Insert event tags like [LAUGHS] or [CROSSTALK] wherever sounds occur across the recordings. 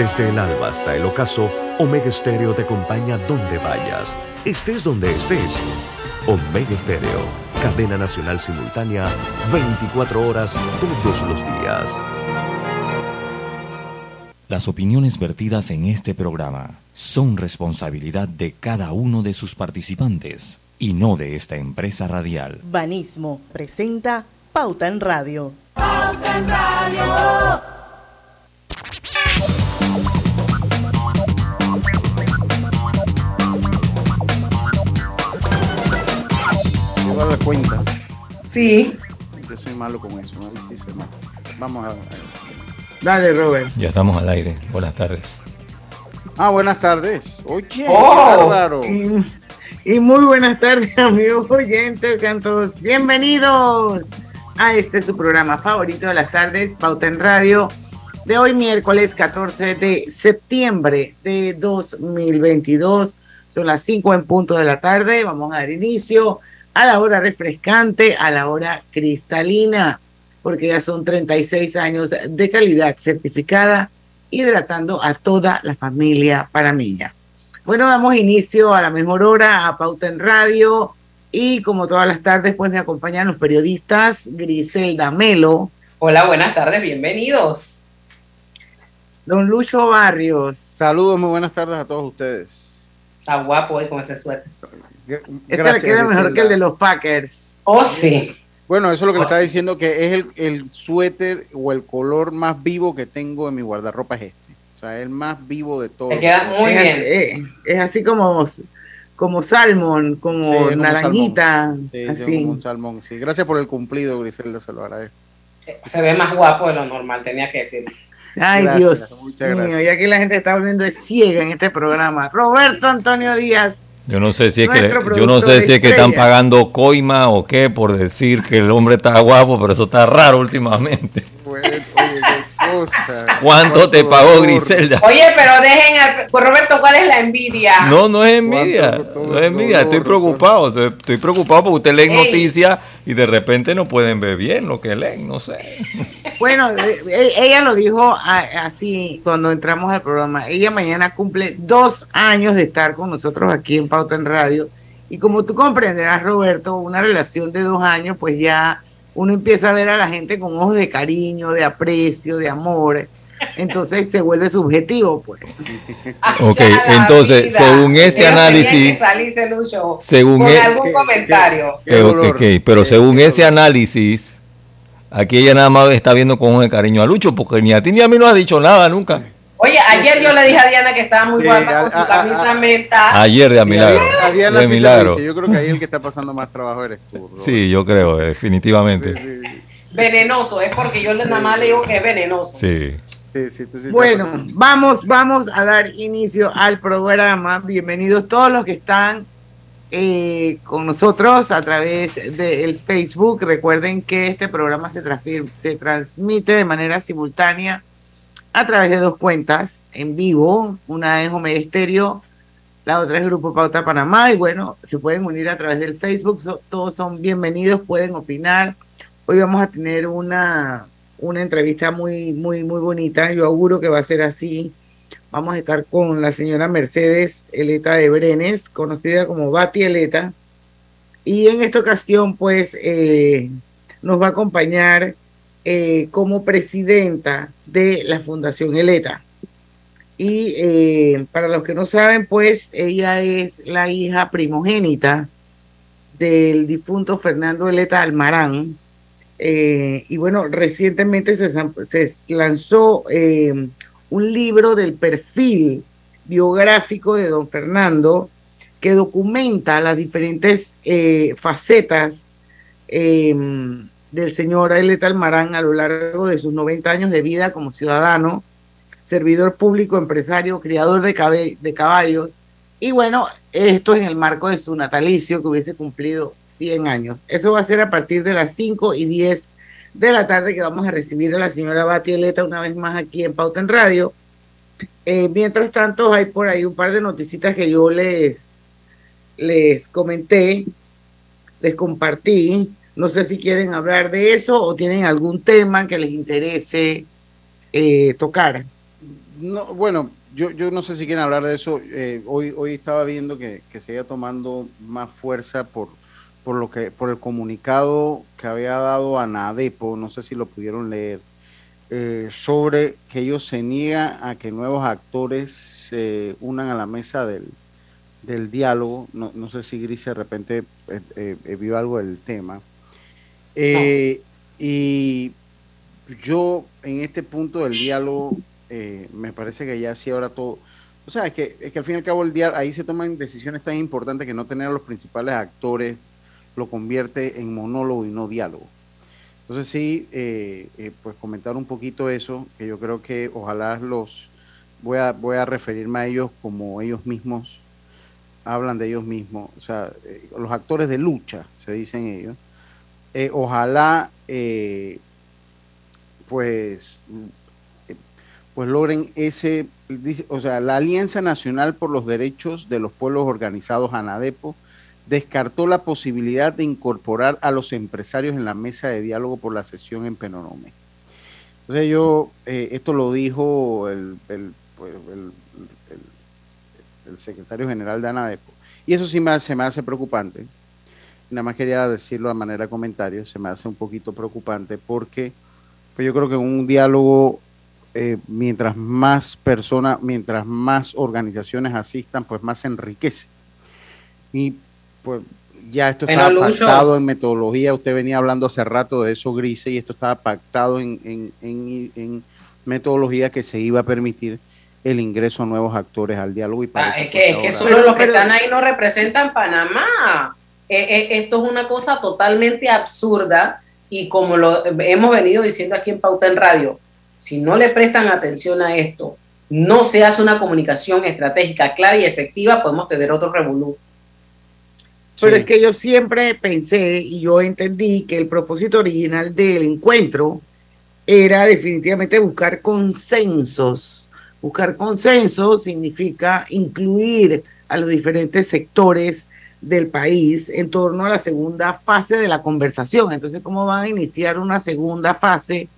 Desde el alba hasta el ocaso, Omega Stereo te acompaña donde vayas, estés donde estés. Omega Stereo, cadena nacional simultánea, 24 horas todos los días. Las opiniones vertidas en este programa son responsabilidad de cada uno de sus participantes y no de esta empresa radial. Banismo presenta Pauta en Radio. Pauta en Radio. Cuenta. Sí. Yo soy malo con eso, ¿no? Sí, soy malo. Vamos a Dale, Robert. Ya estamos al aire. Buenas tardes. Ah, buenas tardes. Oye, Oh. bárbaro. Y, y muy buenas tardes, [LAUGHS] amigos oyentes. Sean todos bienvenidos a este su programa favorito de las tardes, Pauta en Radio, de hoy miércoles 14 de septiembre de 2022. Son las 5 en punto de la tarde. Vamos a dar inicio a la hora refrescante, a la hora cristalina, porque ya son 36 años de calidad certificada, hidratando a toda la familia panameña. Bueno, damos inicio a la mejor hora, a Pauta en Radio, y como todas las tardes, pues me acompañan los periodistas Griselda Melo, Hola, buenas tardes, bienvenidos. don Lucho Barrios, Saludos, muy buenas tardes a todos ustedes. Está guapo hoy con ese suéter. Este le queda mejor Griselda. que el de los Packers. Oh, sí. Bueno, eso es lo que le Oh, estaba sí. diciendo, que es el, el suéter o el color más vivo que tengo en mi guardarropa es este. O sea, el más vivo de todos. Te queda muy es, bien. Así, eh, es así como, como salmon, Sí, como como naranjita, Sí, sí, así. como un salmón, sí. Gracias por el cumplido, Griselda, se lo agradezco. Se ve más guapo de lo normal, tenía que decir. Ay, Gracias, Dios muchas mío, gracias. y aquí la gente está volviendo de ciega en este programa. Roberto Antonio Díaz. Yo no sé si es que yo no sé si es que están pagando coima o qué por decir que el hombre está guapo, pero eso está raro últimamente. Pues, oye, qué cosa. ¿Cuánto te pagó dolor. Griselda? Oye, pero dejen al... pues, Roberto, ¿cuál es la envidia? No, no es envidia, no es envidia, estoy dolor, preocupado, estoy, estoy preocupado porque usted lee Ey. noticias y de repente no pueden ver bien lo que leen, no sé. Bueno, eh, eh, ella lo dijo a- así cuando entramos al programa. Ella mañana cumple dos años de estar con nosotros aquí en Pauta en Radio. Y como tú comprenderás, Roberto, una relación de dos años, pues ya uno empieza a ver a la gente con ojos de cariño, de aprecio, de amor. Entonces se vuelve subjetivo, pues. Ah, Ok, entonces, vida. según ese análisis- salirse, Lucho, Según con e- algún comentario. Qué Eh, ok, pero según ese análisis, aquí ella nada más está viendo con de cariño a Lucho, porque ni a ti ni a mí no ha dicho nada nunca. Oye, ayer yo le dije a Diana que estaba muy Sí, guapa con a- su camisa a- menta. Ayer de a milagro. Diana- a Diana De sí se lo milagro. dice. Yo creo que ahí el que está pasando más trabajo eres tú. Robert. Sí, yo creo, Sí, definitivamente. sí, Venenoso, es porque yo nada más le digo que es venenoso. Sí. sí, sí, tú sí te Bueno, vamos, vamos a dar inicio al programa. Bienvenidos todos los que están eh, con nosotros a través del Facebook. Recuerden que este programa se, se transmite de manera simultánea a través de dos cuentas en vivo. Una es Estéreo, la otra es Grupo Pauta Panamá. Y bueno, se pueden unir a través del Facebook. Todos son bienvenidos, pueden opinar. Hoy vamos a tener una, una entrevista muy, muy, muy bonita. Yo auguro que va a ser así. Vamos a estar con la señora Mercedes Eleta de Brenes, conocida como Bati Eleta. Y en esta ocasión, pues, eh, nos va a acompañar eh, como presidenta de la Fundación Eleta. Y eh, para los que no saben, pues, ella es la hija primogénita del difunto Fernando Eleta Almarán. Y bueno, recientemente se, se lanzó un libro del perfil biográfico de don Fernando que documenta las diferentes eh, facetas eh, del señor Eleta Almarán a lo largo de sus 90 años de vida como ciudadano, servidor público, empresario, criador de caballos. Y bueno, esto en el marco de su natalicio que hubiese cumplido 100 años. Eso va a ser a partir de las 5 y 10 de la tarde que vamos a recibir a la señora Bati Eleta una vez más aquí en Pauta en Radio. Eh, mientras tanto, hay por ahí un par de noticitas que yo les, les comenté, les compartí. No sé si quieren hablar de eso o tienen algún tema que les interese eh, tocar. No, bueno, yo, yo no sé si quieren hablar de eso. Eh, hoy, hoy estaba viendo que, que seguía tomando más fuerza por, por lo que, por el comunicado que había dado a Nadepo, no sé si lo pudieron leer, eh, sobre que ellos se niegan a que nuevos actores se unan a la mesa del, del diálogo. No, no sé si Gris de repente eh, eh, vio algo del tema. Eh, Y yo en este punto del diálogo eh, me parece que ya sí ahora todo, o sea, es que, es que al fin y al cabo el diálogo, ahí se toman decisiones tan importantes que no tener a los principales actores lo convierte en monólogo y no diálogo. Entonces sí, eh, eh, pues comentar un poquito eso, que yo creo que ojalá los, voy a, voy a referirme a ellos como ellos mismos hablan de ellos mismos, o sea, eh, los actores de lucha, se dicen ellos, ojalá pues pues logren ese o sea la Alianza Nacional por los Derechos de los Pueblos Organizados ANADEPO descartó la posibilidad de incorporar a los empresarios en la mesa de diálogo por la sesión en Penonomé. Entonces yo, eh, esto lo dijo pues, el- el- el secretario general de ANADEPO, y eso sí me, se me hace preocupante, nada más quería decirlo de manera de comentario, se me hace un poquito preocupante porque pues yo creo que un diálogo, eh, mientras más personas, mientras más organizaciones asistan, pues más se enriquece. Y pues ya esto estaba pactado en metodología, usted venía hablando hace rato de eso, Grise, y esto estaba pactado en, en, en- en metodología que se iba a permitir el ingreso a nuevos actores al diálogo. Y Ah, es que, es que solo los que están ahí no representan Panamá. Eh, eh, esto es una cosa totalmente absurda y como lo hemos venido diciendo aquí en Pauta en Radio, si no le prestan atención a esto, no se hace una comunicación estratégica clara y efectiva, podemos tener otro revolú. Pero Sí. es que yo siempre pensé y yo entendí que el propósito original del encuentro era definitivamente buscar consensos. Buscar consensos significa incluir a los diferentes sectores del país en torno a la segunda fase de la conversación. Entonces, ¿cómo van a iniciar una segunda fase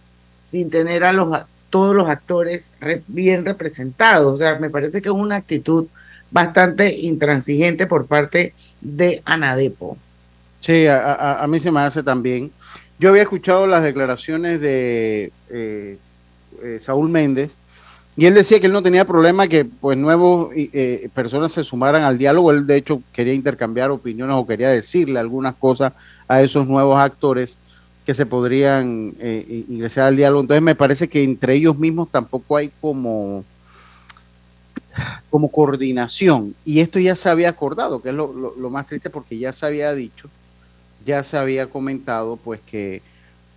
sin tener a los todos los actores re- bien representados? O sea, me parece que es una actitud bastante intransigente por parte de Anadepo. Sí, a, a- a mí se me hace también. Yo había escuchado las declaraciones de eh, eh, Saúl Méndez y él decía que él no tenía problema que pues nuevos eh, personas se sumaran al diálogo. Él de hecho quería intercambiar opiniones o quería decirle algunas cosas a esos nuevos actores que se podrían eh, ingresar al diálogo. Entonces me parece que entre ellos mismos tampoco hay como como coordinación. Y esto ya se había acordado, que es lo, más triste porque ya se había dicho, ya se había comentado pues que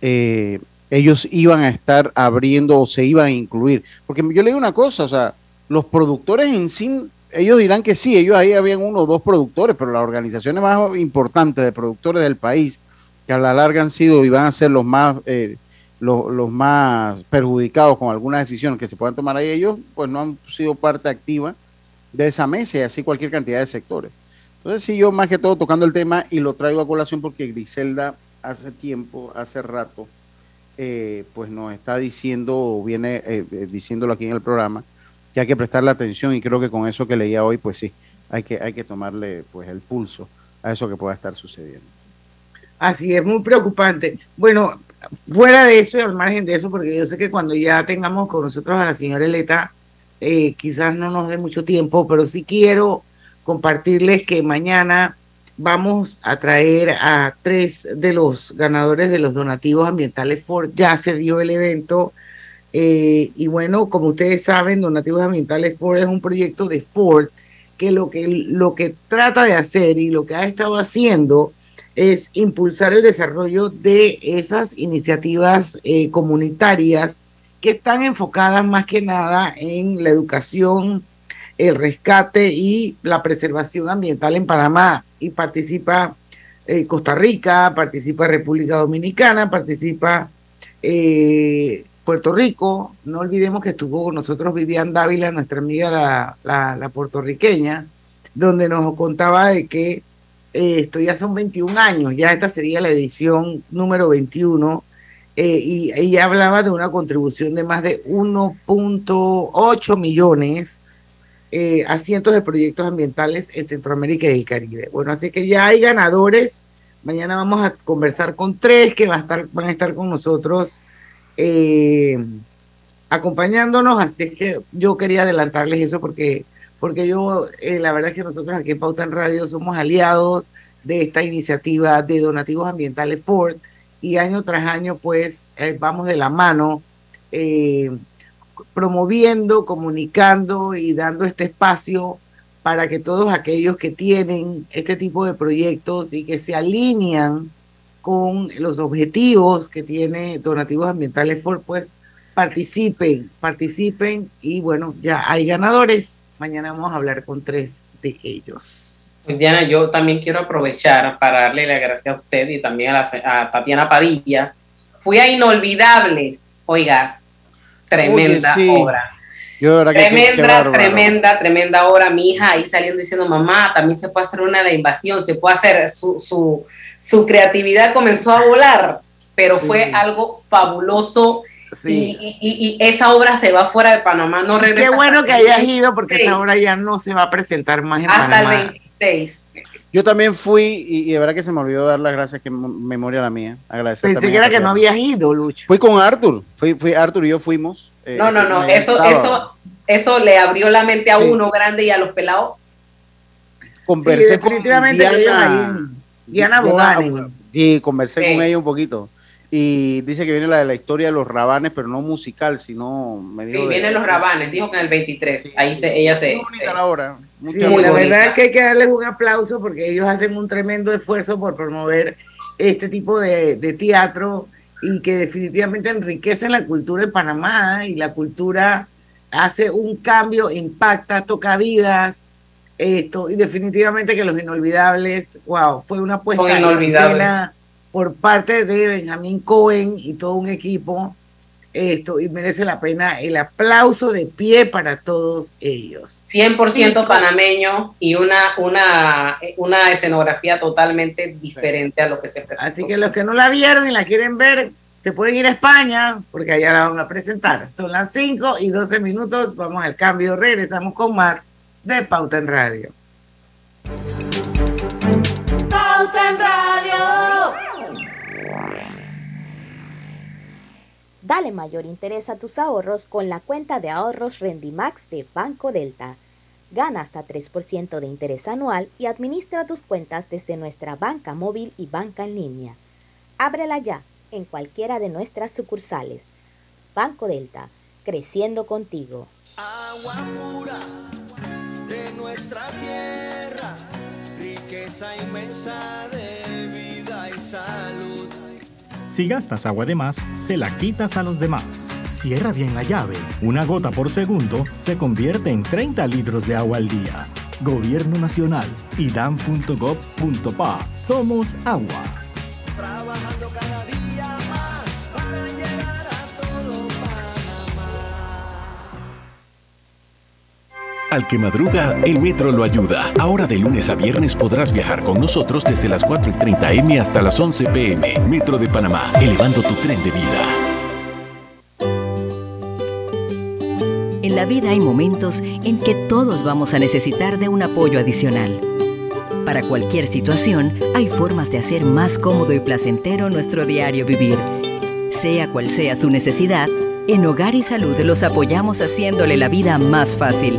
eh, ellos iban a estar abriendo o se iban a incluir, porque yo le digo una cosa, o sea, los productores en sí, ellos dirán que sí, ellos ahí habían uno o dos productores, pero las organizaciones más importantes de productores del país, que a la larga han sido y van a ser los más... eh, los, más perjudicados con algunas decisiones que se puedan tomar ahí, ellos pues no han sido parte activa de esa mesa y así cualquier cantidad de sectores. Entonces sí, yo más que todo tocando el tema y lo traigo a colación porque Griselda hace tiempo, hace rato, eh, pues nos está diciendo, viene eh, eh, diciéndolo aquí en el programa, que hay que prestarle atención y creo que con eso que leía hoy, pues sí, hay que, hay que tomarle pues el pulso a eso que pueda estar sucediendo. Así es, muy preocupante. Bueno, fuera de eso y al margen de eso, porque yo sé que cuando ya tengamos con nosotros a la señora Eleta, eh, quizás no nos dé mucho tiempo, pero sí quiero compartirles que mañana vamos a traer a tres de los ganadores de los donativos ambientales Ford. Ya se dio el evento. eh, y bueno, como ustedes saben, Donativos Ambientales Ford es un proyecto de Ford que lo que, lo que trata de hacer y lo que ha estado haciendo es impulsar el desarrollo de esas iniciativas eh, comunitarias que están enfocadas más que nada en la educación, el rescate y la preservación ambiental en Panamá. Y participa eh, Costa Rica, participa República Dominicana, participa eh, Puerto Rico. No olvidemos que estuvo con nosotros Vivian Dávila, nuestra amiga la, la, la puertorriqueña, donde nos contaba de que esto ya son 21 años, ya esta sería la edición número 21 eh, y ella hablaba de una contribución de más de 1.8 millones eh, a cientos de proyectos ambientales en Centroamérica y el Caribe. Bueno, así que ya hay ganadores. Mañana vamos a conversar con tres que van a estar con nosotros eh, acompañándonos. Así que yo quería adelantarles eso porque, porque yo, la verdad es que nosotros aquí en Pauta en Radio somos aliados de esta iniciativa de donativos ambientales Ford y año tras año pues eh, vamos de la mano eh, promoviendo, comunicando y dando este espacio para que todos aquellos que tienen este tipo de proyectos y que se alinean con los objetivos que tiene Donativos Ambientales Ford, pues participen, participen y bueno, ya hay ganadores. Mañana vamos a hablar con tres de ellos. Diana, yo también quiero aprovechar para darle las gracias a usted y también a, Tatiana Padilla. Fui a Inolvidables, oiga, tremenda obra. tremenda, tremenda, tremenda obra. Mi hija ahí saliendo diciendo, mamá, también se puede hacer una la invasión, se puede hacer, su, su, su creatividad comenzó a volar, pero fue algo fabuloso. Y, y, esa obra se va fuera de Panamá, no regresa. Qué bueno que hayas ido porque esa obra ya no se va a presentar más en Hasta Panamá. El yo también fui y, de verdad que se me olvidó dar las gracias, que memoria la mía. Agradecer Pensé que era que no habías ido, Lucho. Fui con Arthur, fui, fui Arthur y yo fuimos. Eh, no, no, no, eso, eso, eso le abrió la mente a uno grande y a los pelados. Conversé con Diana, Diana, Diana Sí, conversé con ella un poquito y dice que viene la de la historia de los rabanes, pero no musical, sino medio. Sí, vienen los rabanes, dijo que en el 23. ahí se, ella se. se la Sí, la verdad es que hay que darles un aplauso porque ellos hacen un tremendo esfuerzo por promover este tipo de, de teatro y que definitivamente enriquecen la cultura de Panamá y la cultura hace un cambio, impacta, toca vidas. Esto, y definitivamente que los inolvidables, wow, fue una puesta en escena por parte de Benjamín Cohen y todo un equipo. Esto, y merece la pena el aplauso de pie para todos ellos. 100% panameño y una, una, una escenografía totalmente diferente a lo que se presentó. Así que los que no la vieron y la quieren ver, se pueden ir a España, porque allá la van a presentar. Son las 5 y 12 minutos, vamos al cambio, regresamos con más de Pauta en Radio. Pauta en Radio. Dale mayor interés a tus ahorros con la cuenta de ahorros Rendimax de Banco Delta. Gana hasta 3% de interés anual y administra tus cuentas desde nuestra banca móvil y banca en línea. Ábrela ya en cualquiera de nuestras sucursales. Banco Delta, creciendo contigo. Agua pura de nuestra tierra, riqueza inmensa de vida y salud si gastas agua de más, se la quitas a los demás. Cierra bien la llave. Una gota por segundo se convierte en 30 litros de agua al día. Gobierno Nacional, idam.gov.pa. Somos agua. Trabajando cada Al que madruga, el metro lo ayuda. Ahora de lunes a viernes podrás viajar con nosotros desde las 4 y 30 M hasta las 11 PM. Metro de Panamá, elevando tu tren de vida. En la vida hay momentos en que todos vamos a necesitar de un apoyo adicional. Para cualquier situación, hay formas de hacer más cómodo y placentero nuestro diario vivir. Sea cual sea su necesidad, en Hogar y Salud los apoyamos haciéndole la vida más fácil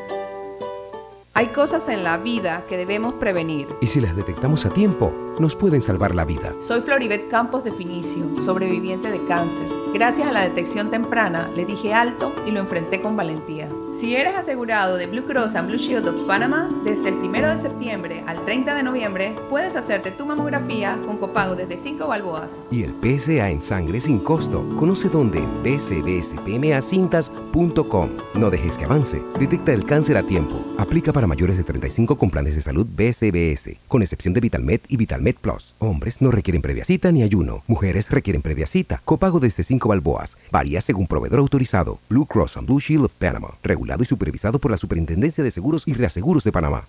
Hay cosas en la vida que debemos prevenir. Y si las detectamos a tiempo, nos pueden salvar la vida. Soy Floribet Campos de Finicio, sobreviviente de cáncer Gracias a la detección temprana, le dije alto y lo enfrenté con valentía. Si eres asegurado de Blue Cross and Blue Shield of Panama, desde el 1 de septiembre al 30 de noviembre puedes hacerte tu mamografía con copago desde 5 balboas. Y el PSA en sangre sin costo. Conoce dónde en bcbspmacintas.com. No dejes que avance. Detecta el cáncer a tiempo. Aplica para mayores de 35 con planes de salud BCBS, con excepción de VitalMed y VitalMed Plus. Hombres no requieren previa cita ni ayuno. Mujeres requieren previa cita. Copago desde 5 balboas. Varía según proveedor autorizado. Blue Cross and Blue Shield of Panama. Regulado y supervisado por la Superintendencia de Seguros y Reaseguros de Panamá.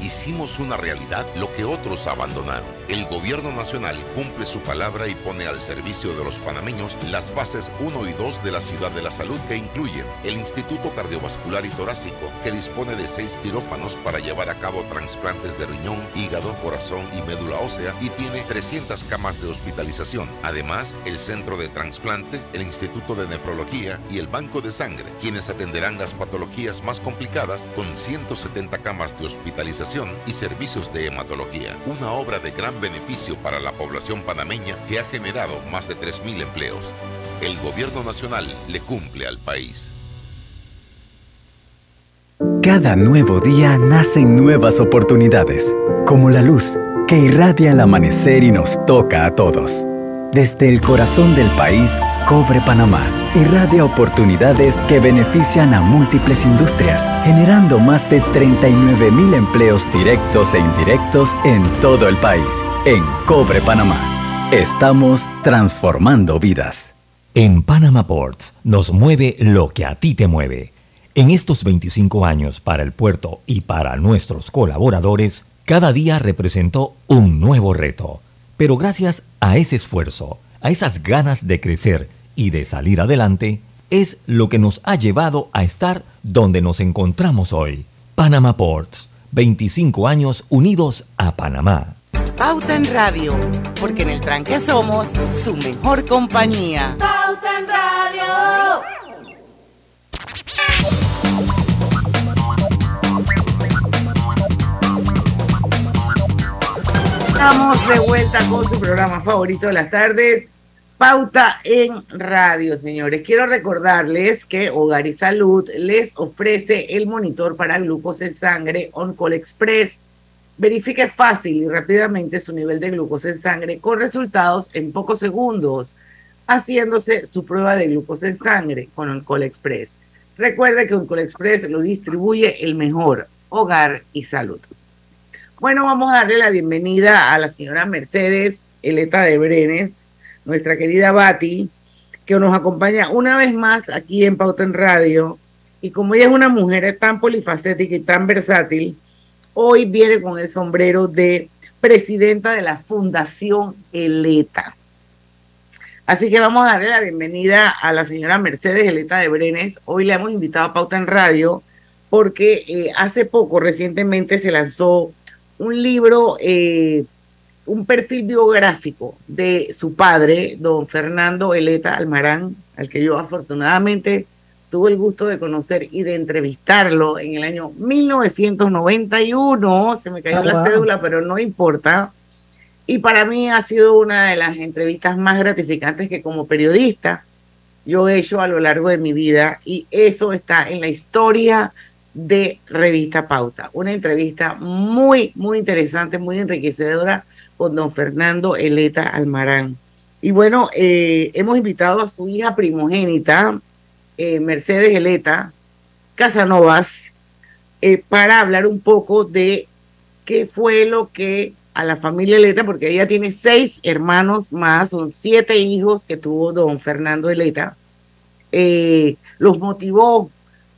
Hicimos una realidad lo que otros abandonaron. El gobierno nacional cumple su palabra y pone al servicio de los panameños las fases 1 y 2 de la Ciudad de la Salud que incluyen el Instituto Cardiovascular y Torácico, que dispone de seis quirófanos para llevar a cabo trasplantes de riñón, hígado, corazón y médula ósea y tiene 300 camas de hospitalización. Además, el Centro de Transplante, el Instituto de Nefrología y el Banco de Sangre, quienes atenderán las patologías más complicadas con 170 camas de hospitalización y servicios de hematología. Una obra de gran beneficio para la población panameña que ha generado más de 3.000 empleos. El gobierno nacional le cumple al país. Cada nuevo día nacen nuevas oportunidades, como la luz que irradia el amanecer y nos toca a todos. Desde el corazón del país, Cobre Panamá irradia oportunidades que benefician a múltiples industrias, generando más de 39 mil empleos directos e indirectos en todo el país. En Cobre Panamá, estamos transformando vidas. En Panama Ports nos mueve lo que a ti te mueve. En estos 25 años para el puerto y para nuestros colaboradores, cada día representó un nuevo reto. Pero gracias a ese esfuerzo, a esas ganas de crecer y de salir adelante, es lo que nos ha llevado a estar donde nos encontramos hoy. Panama Ports, 25 años unidos a Panamá. Pauta en Radio, porque en el tranque somos su mejor compañía. Pauta en Radio. Estamos de vuelta con su programa favorito de las tardes, Pauta en Radio, señores. Quiero recordarles que Hogar y Salud les ofrece el monitor para glucosa en sangre OnCall Express. Verifique fácil y rápidamente su nivel de glucosa en sangre con resultados en pocos segundos, haciéndose su prueba de glucosa en sangre con OnCall Express. Recuerde que OnCall Express lo distribuye el mejor Hogar y Salud. Bueno, vamos a darle la bienvenida a la señora Mercedes Eleta de Brenes, nuestra querida Bati, que nos acompaña una vez más aquí en Pauta en Radio. Y como ella es una mujer tan polifacética y tan versátil, hoy viene con el sombrero de presidenta de la Fundación Eleta. Así que vamos a darle la bienvenida a la señora Mercedes Eleta de Brenes. Hoy le hemos invitado a Pauta en Radio porque eh, hace poco, recientemente, se lanzó un libro, eh, un perfil biográfico de su padre, don Fernando Eleta Almarán, al que yo afortunadamente tuve el gusto de conocer y de entrevistarlo en el año 1991. Se me cayó Ah, la wow. cédula, pero no importa. Y para mí ha sido una de las entrevistas más gratificantes que como periodista yo he hecho a lo largo de mi vida y eso está en la historia de Revista Pauta. Una entrevista muy, muy interesante, muy enriquecedora con don Fernando Eleta Almarán. Y bueno, eh, hemos invitado a su hija primogénita, eh, Mercedes Eleta Casanovas, eh, para hablar un poco de qué fue lo que a la familia Eleta, porque ella tiene seis hermanos más, son siete hijos que tuvo don Fernando Eleta, los motivó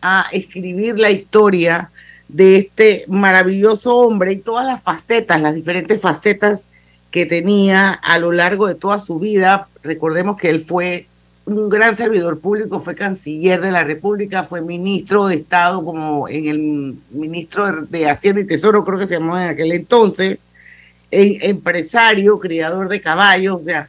a escribir la historia de este maravilloso hombre y todas las facetas, las diferentes facetas que tenía a lo largo de toda su vida. Recordemos que él fue un gran servidor público, fue canciller de la República, fue ministro de Estado, como en el ministro de- Hacienda y Tesoro, creo que se llamó en aquel entonces, empresario, criador de caballos, o sea,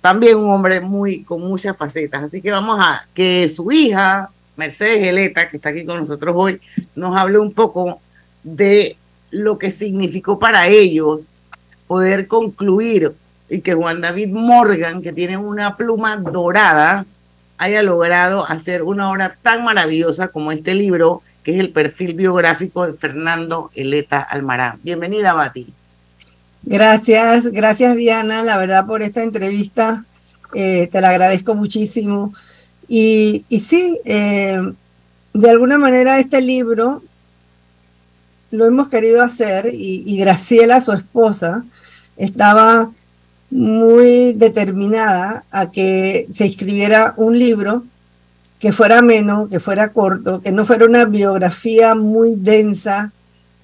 también un hombre muy con muchas facetas. Así que vamos a que su hija, Mercedes Eleta, que está aquí con nosotros hoy, nos hable un poco de lo que significó para ellos poder concluir y que Juan David Morgan, que tiene una pluma dorada, haya logrado hacer una obra tan maravillosa como este libro, que es el perfil biográfico de Fernando Eleta Almarán. Bienvenida, Bati. Gracias, gracias Diana, la verdad por esta entrevista, eh, te la agradezco muchísimo. Y, sí, eh, de alguna manera este libro lo hemos querido hacer y, y Graciela, su esposa, estaba muy determinada a que se escribiera un libro que fuera ameno, que fuera corto, que no fuera una biografía muy densa,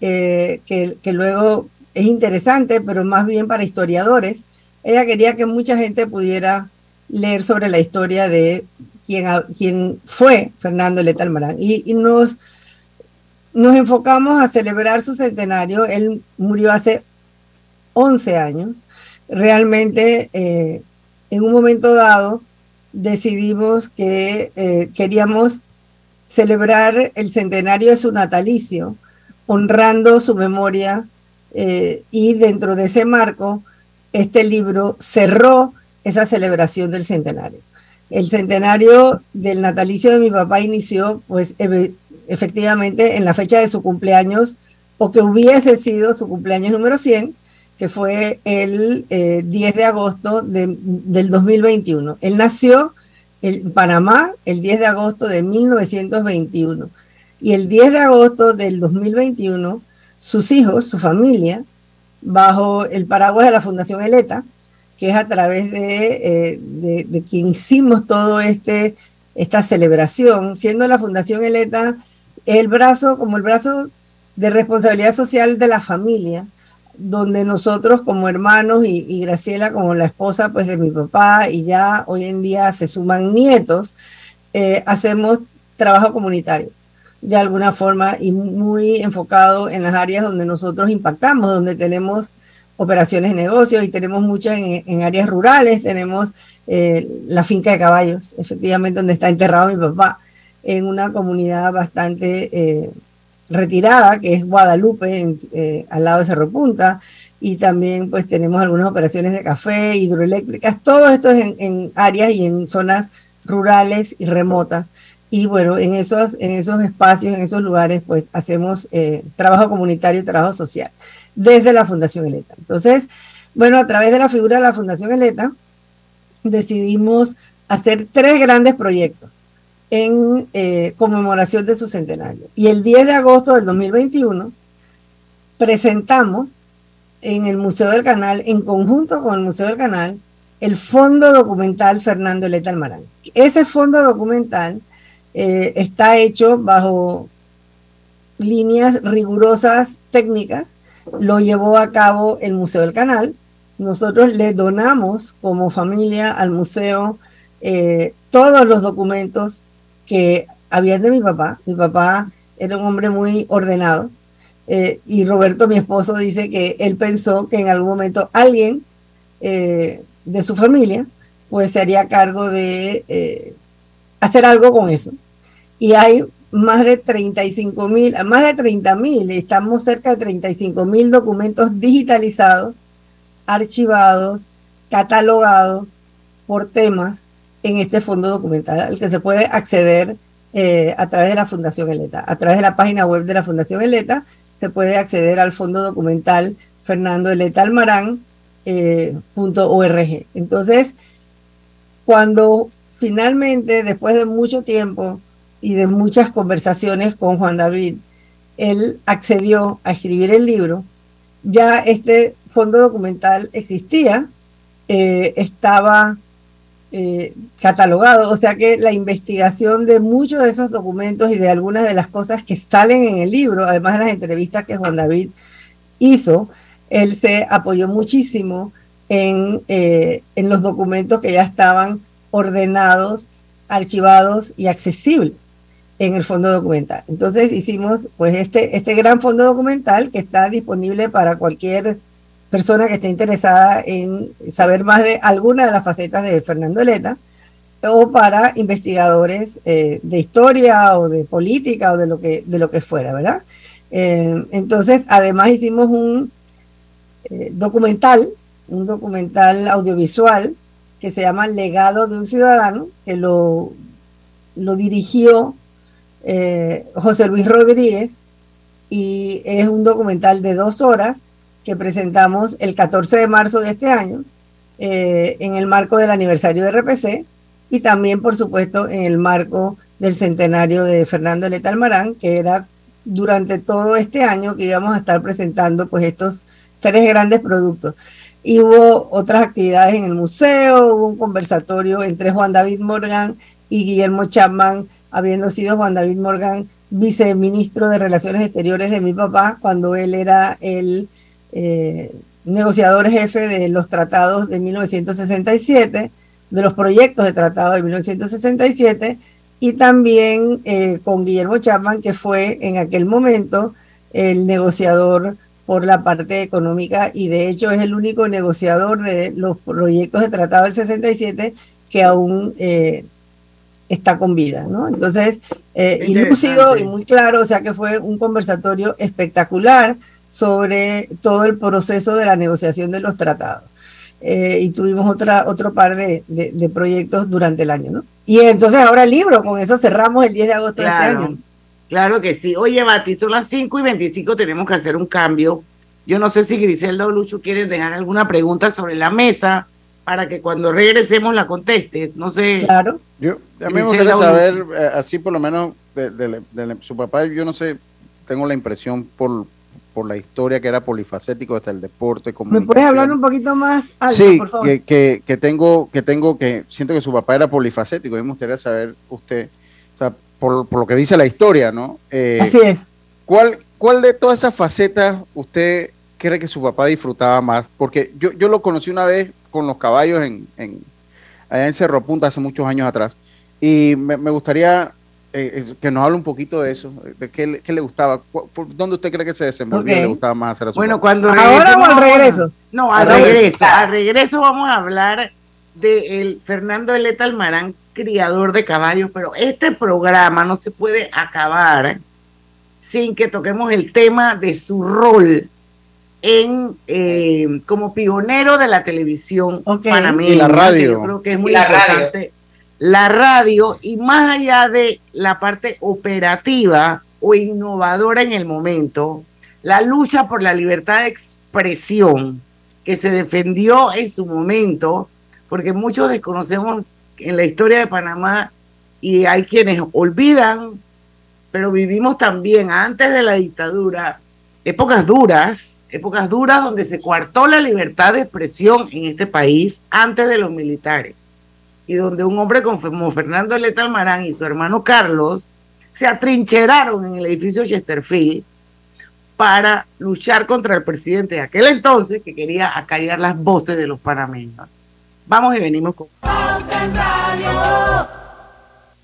eh, que, que, luego es interesante, pero más bien para historiadores. Ella quería que mucha gente pudiera leer sobre la historia de quién fue Fernando Letalmarán. Y, y nos, nos enfocamos a celebrar su centenario. Él murió hace 11 años realmente eh, en un momento dado decidimos que eh, queríamos celebrar el centenario de su natalicio, honrando su memoria eh, y dentro de ese marco, este libro cerró esa celebración del centenario. El centenario del natalicio de mi papá inició, pues efectivamente, en la fecha de su cumpleaños, o que hubiese sido su cumpleaños número 100, que fue el 10 eh, de agosto del 2021. Él nació en Panamá el 10 de agosto de 1921. Y el 10 de agosto del 2021, sus hijos, su familia, bajo el paraguas de la Fundación Eleta, que es a través de, eh, de, quien hicimos todo este esta celebración, siendo la Fundación Eleta el brazo, como el brazo de responsabilidad social de la familia, donde nosotros como hermanos y, Graciela como la esposa pues de mi papá y ya hoy en día se suman nietos, eh, hacemos trabajo comunitario de alguna forma y muy enfocado en las áreas donde nosotros impactamos, donde tenemos operaciones de negocios y tenemos muchas en, áreas rurales, tenemos eh, la finca de caballos, efectivamente donde está enterrado mi papá, en una comunidad bastante eh, retirada, que es Guadalupe, eh, al lado de Cerro Punta, y también pues tenemos algunas operaciones de café, hidroeléctricas, todo esto es en, áreas y en zonas rurales y remotas. Y bueno, en esos, en esos espacios, en esos lugares, pues hacemos trabajo comunitario y trabajo social desde la Fundación Eleta. Entonces, bueno, a través de la figura de la Fundación Eleta, decidimos hacer tres grandes proyectos en eh, conmemoración de su centenario. Y el 10 de agosto del 2021 presentamos en el Museo del Canal, en conjunto con el Museo del Canal, el fondo documental Fernando Leta Almarán. Ese fondo documental eh, está hecho bajo líneas rigurosas técnicas, lo llevó a cabo el Museo del Canal. Nosotros le donamos como familia al museo eh, todos los documentos que había de mi papá. Mi papá era un hombre muy ordenado. Eh, y Roberto, mi esposo, dice que él pensó que en algún momento alguien eh, de su familia pues se haría cargo de hacer algo con eso. Y hay más de 35 mil, más de 30 mil, estamos cerca de 35 mil documentos digitalizados, archivados, catalogados por temas en este fondo documental al que se puede acceder eh, a través de la Fundación Eleta. A través de la página web de la Fundación Eleta se puede acceder al fondo documental Fernando Eleta Almarán. Eh, Entonces, cuando finalmente, después de mucho tiempo y de muchas conversaciones con Juan David, él accedió a escribir el libro, ya este fondo documental existía, eh, estaba eh, catalogado, o sea que la investigación de muchos de esos documentos y de algunas de las cosas que salen en el libro, además de las entrevistas que Juan David hizo, él se apoyó muchísimo en, eh, en los documentos que ya estaban ordenados, archivados y accesibles en el fondo documental. Entonces hicimos pues este, este gran fondo documental que está disponible para cualquier persona que esté interesada en saber más de alguna de las facetas de Fernando Eleta, o para investigadores eh, de historia o de política o de lo que, de lo que fuera, ¿verdad? Eh, entonces, además hicimos un eh, documental un documental audiovisual que se llama Legado de un Ciudadano, que lo, lo dirigió eh, José Luis Rodríguez y es un documental de dos horas que presentamos el 14 de marzo de este año eh, en el marco del aniversario de RPC y también, por supuesto, en el marco del centenario de Fernando Leta Almarán, que era durante todo este año que íbamos a estar presentando pues estos tres grandes productos. Y hubo otras actividades en el museo, hubo un conversatorio entre Juan David Morgan y Guillermo Chapman, habiendo sido Juan David Morgan viceministro de Relaciones Exteriores de mi papá, cuando él era el eh, negociador jefe de los tratados de 1967, de los proyectos de tratado de 1967, y también eh, con Guillermo Chapman, que fue en aquel momento el negociador por la parte económica y de hecho es el único negociador de los proyectos de tratado del 67 que aún eh, está con vida, ¿no? Entonces, eh, y muy claro, o sea que fue un conversatorio espectacular sobre todo el proceso de la negociación de los tratados. Eh, y tuvimos otra, otro par de, de, proyectos durante el año, ¿no? Y entonces ahora el libro, con eso cerramos el 10 de agosto de este año. Claro que sí. Oye, Bati, son las 5 y 25, tenemos que hacer un cambio. Yo no sé si Griselda o Lucho quieren dejar alguna pregunta sobre la mesa para que cuando regresemos la contestes. No sé. Claro. Yo, a mí me gustaría saber, eh, así por lo menos, de, su papá, yo no sé, tengo la impresión por, por la historia que era polifacético hasta el deporte. ¿Me puedes hablar un poquito más alto, sí, por favor? Que, que, tengo, que tengo, que siento que su papá era polifacético y me gustaría saber usted, o sea, por, lo que dice la historia, ¿no? Eh, Así es. ¿cuál, ¿Cuál de todas esas facetas usted cree que su papá disfrutaba más? Porque yo, yo lo conocí una vez con los caballos en, en allá en Cerro Punta hace muchos años atrás y me, gustaría eh, que nos hable un poquito de eso, de qué, qué le gustaba, por, dónde usted cree que se desenvolvía le gustaba más hacer a su Bueno, cuando ahora o al regreso. No, al regreso. Al regreso vamos a hablar de el Fernando Eleta Almarán, criador de caballos, pero este programa no se puede acabar sin que toquemos el tema de su rol en eh, como pionero de la televisión panameña. Y la radio. yo creo que es muy importante. La radio, y más allá de la parte operativa o innovadora en el momento, la lucha por la libertad de expresión que se defendió en su momento, porque muchos desconocemos en la historia de Panamá y hay quienes olvidan, pero vivimos también antes de la dictadura épocas duras, épocas duras donde se coartó la libertad de expresión en este país antes de los militares y donde un hombre como Fernando Leta Marán y su hermano Carlos se atrincheraron en el edificio Chesterfield para luchar contra el presidente de aquel entonces que quería acallar las voces de los panameños. Vamos y venimos con...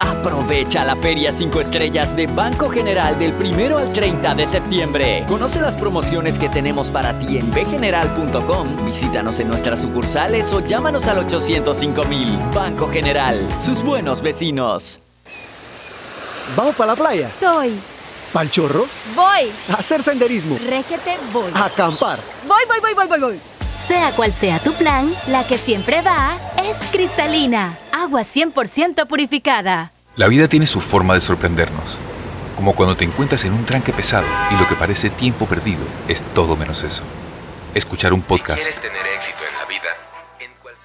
Aprovecha la Feria 5 Estrellas de Banco General del 1 al 30 de septiembre. Conoce las promociones que tenemos para ti en bgeneral.com, visítanos en nuestras sucursales o llámanos al 805 mil. Banco General, sus buenos vecinos. ¿Vamos para la playa? Soy. ¿Pal chorro? Voy. A hacer senderismo. Régete, voy. A acampar. Voy, voy, voy, voy, voy, voy. Sea cual sea tu plan, la que siempre va es cristalina, agua 100% purificada. La vida tiene su forma de sorprendernos, como cuando te encuentras en un tranque pesado y lo que parece tiempo perdido es todo menos eso. Escuchar un podcast. tener éxito en la vida,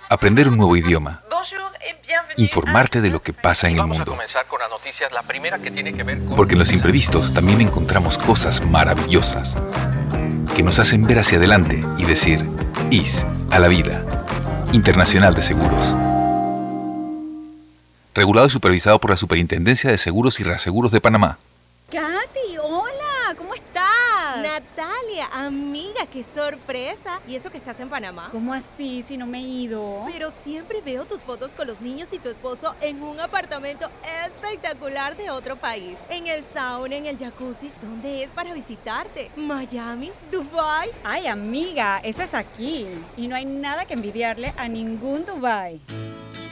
aprender un nuevo idioma, informarte de lo que pasa en el mundo. Porque en los imprevistos también encontramos cosas maravillosas que nos hacen ver hacia adelante y decir, IS a la vida. Internacional de Seguros. Regulado y supervisado por la Superintendencia de Seguros y Reaseguros de Panamá. Katy, hola, ¿cómo estás? Natalia, amiga, qué sorpresa. ¿Y eso que estás en Panamá? ¿Cómo así si no me he ido? Pero siempre veo tus fotos con los niños y tu esposo en un apartamento espectacular de otro país. En el sauna, en el jacuzzi. ¿Dónde es para visitarte? ¿Miami? ¿Dubai? Ay, amiga, eso es aquí. Y no hay nada que envidiarle a ningún Dubai.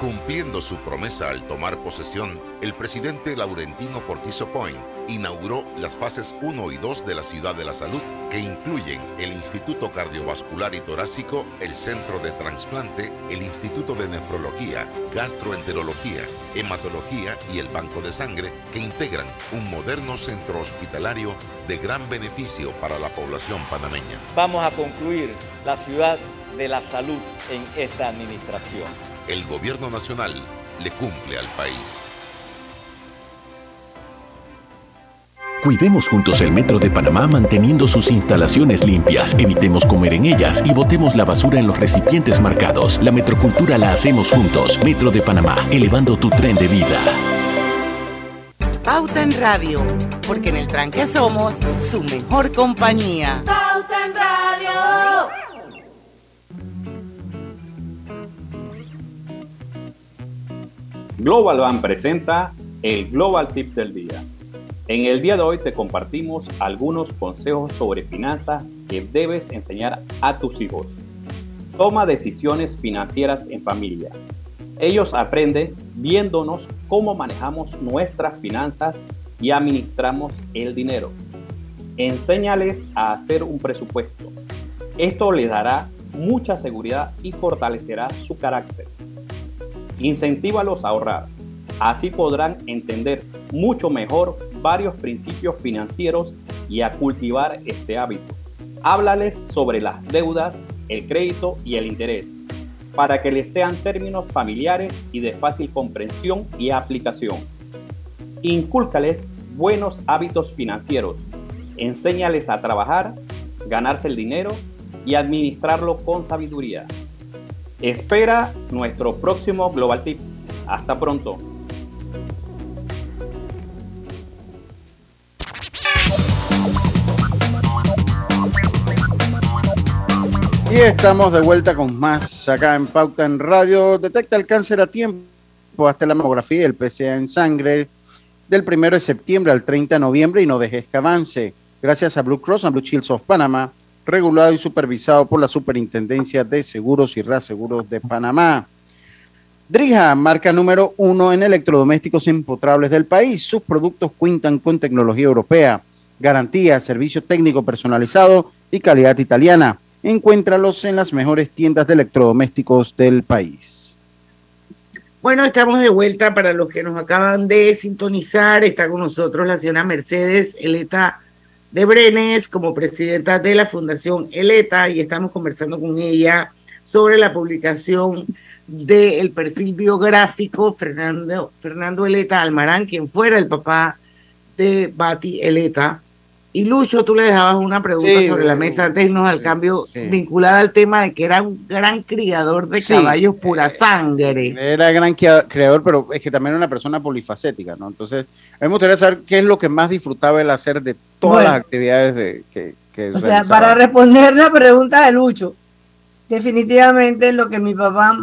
Cumpliendo su promesa al tomar posesión, el presidente Laurentino Cortizo Coin inauguró las fases 1 y 2 de la Ciudad de la Salud, que incluyen el Instituto Cardiovascular y Torácico, el Centro de Transplante, el Instituto de Nefrología, Gastroenterología, Hematología y el Banco de Sangre, que integran un moderno centro hospitalario de gran beneficio para la población panameña. Vamos a concluir la Ciudad de la Salud en esta administración el gobierno nacional le cumple al país. Cuidemos juntos el Metro de Panamá manteniendo sus instalaciones limpias, evitemos comer en ellas y botemos la basura en los recipientes marcados. La metrocultura la hacemos juntos. Metro de Panamá, elevando tu tren de vida. Pauta en Radio, porque en el tranque somos su mejor compañía. Pauta en Radio. Global Bank presenta el Global Tip del Día. En el día de hoy te compartimos algunos consejos sobre finanzas que debes enseñar a tus hijos. Toma decisiones financieras en familia. Ellos aprenden viéndonos cómo manejamos nuestras finanzas y administramos el dinero. Enséñales a hacer un presupuesto. Esto les dará mucha seguridad y fortalecerá su carácter. Incentívalos a ahorrar. Así podrán entender mucho mejor varios principios financieros y a cultivar este hábito. Háblales sobre las deudas, el crédito y el interés, para que les sean términos familiares y de fácil comprensión y aplicación. Incúlcales buenos hábitos financieros. Enséñales a trabajar, ganarse el dinero y administrarlo con sabiduría. Espera nuestro próximo Global Tip. Hasta pronto. Y estamos de vuelta con más acá en Pauta en Radio. Detecta el cáncer a tiempo hasta la mamografía y el PCA en sangre del 1 de septiembre al 30 de noviembre y no dejes que avance. Gracias a Blue Cross and Blue Shields of Panama regulado y supervisado por la Superintendencia de Seguros y Reaseguros de Panamá. Drija, marca número uno en electrodomésticos empotrables del país. Sus productos cuentan con tecnología europea, garantía, servicio técnico personalizado y calidad italiana. Encuéntralos en las mejores tiendas de electrodomésticos del país. Bueno, estamos de vuelta para los que nos acaban de sintonizar. Está con nosotros la señora Mercedes Eleta de Brenes como presidenta de la Fundación Eleta y estamos conversando con ella sobre la publicación del perfil biográfico Fernando, Fernando Eleta Almarán, quien fuera el papá de Bati Eleta. Y Lucho, tú le dejabas una pregunta sobre la mesa antes de al cambio, vinculada al tema de que era un gran criador de caballos pura sangre. Era gran criador, pero es que también era una persona polifacética, ¿no? Entonces, a mí me gustaría saber qué es lo que más disfrutaba el hacer de todas las actividades de, que, que O sea, para responder la pregunta de Lucho, definitivamente lo que mi papá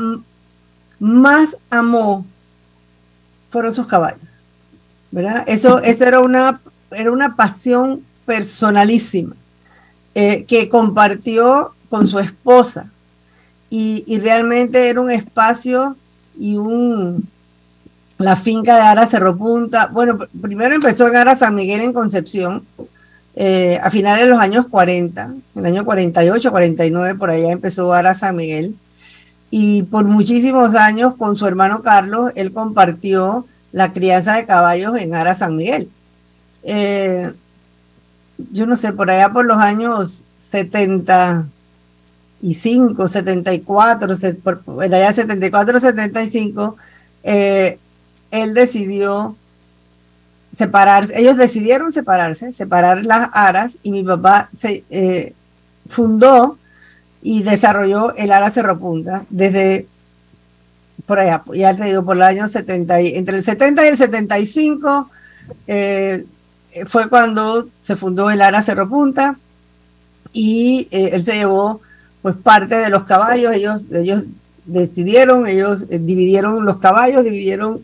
más amó fueron sus caballos, ¿verdad? Eso, eso era una, era una pasión personalísima eh, que compartió con su esposa y, realmente era un espacio y un la finca de Ara Cerro Punta. Bueno, primero empezó en Ara San Miguel en Concepción eh, a finales de los años 40, en el año 48, 49, por allá empezó Ara San Miguel. Y por muchísimos años con su hermano Carlos, él compartió la crianza de caballos en Ara San Miguel. Eh, yo no sé, por allá por los años 75, 74, por, allá 74, 75, eh, él decidió separarse, ellos decidieron separarse, separar las aras y mi papá se eh, fundó y desarrolló el ara Cerro Punta desde por allá, ya te digo, por el año 70, entre el 70 y el 75, eh, fue cuando se fundó el Ara Cerro Punta y eh, él se llevó pues parte de los caballos, ellos, ellos decidieron, ellos eh, dividieron los caballos, dividieron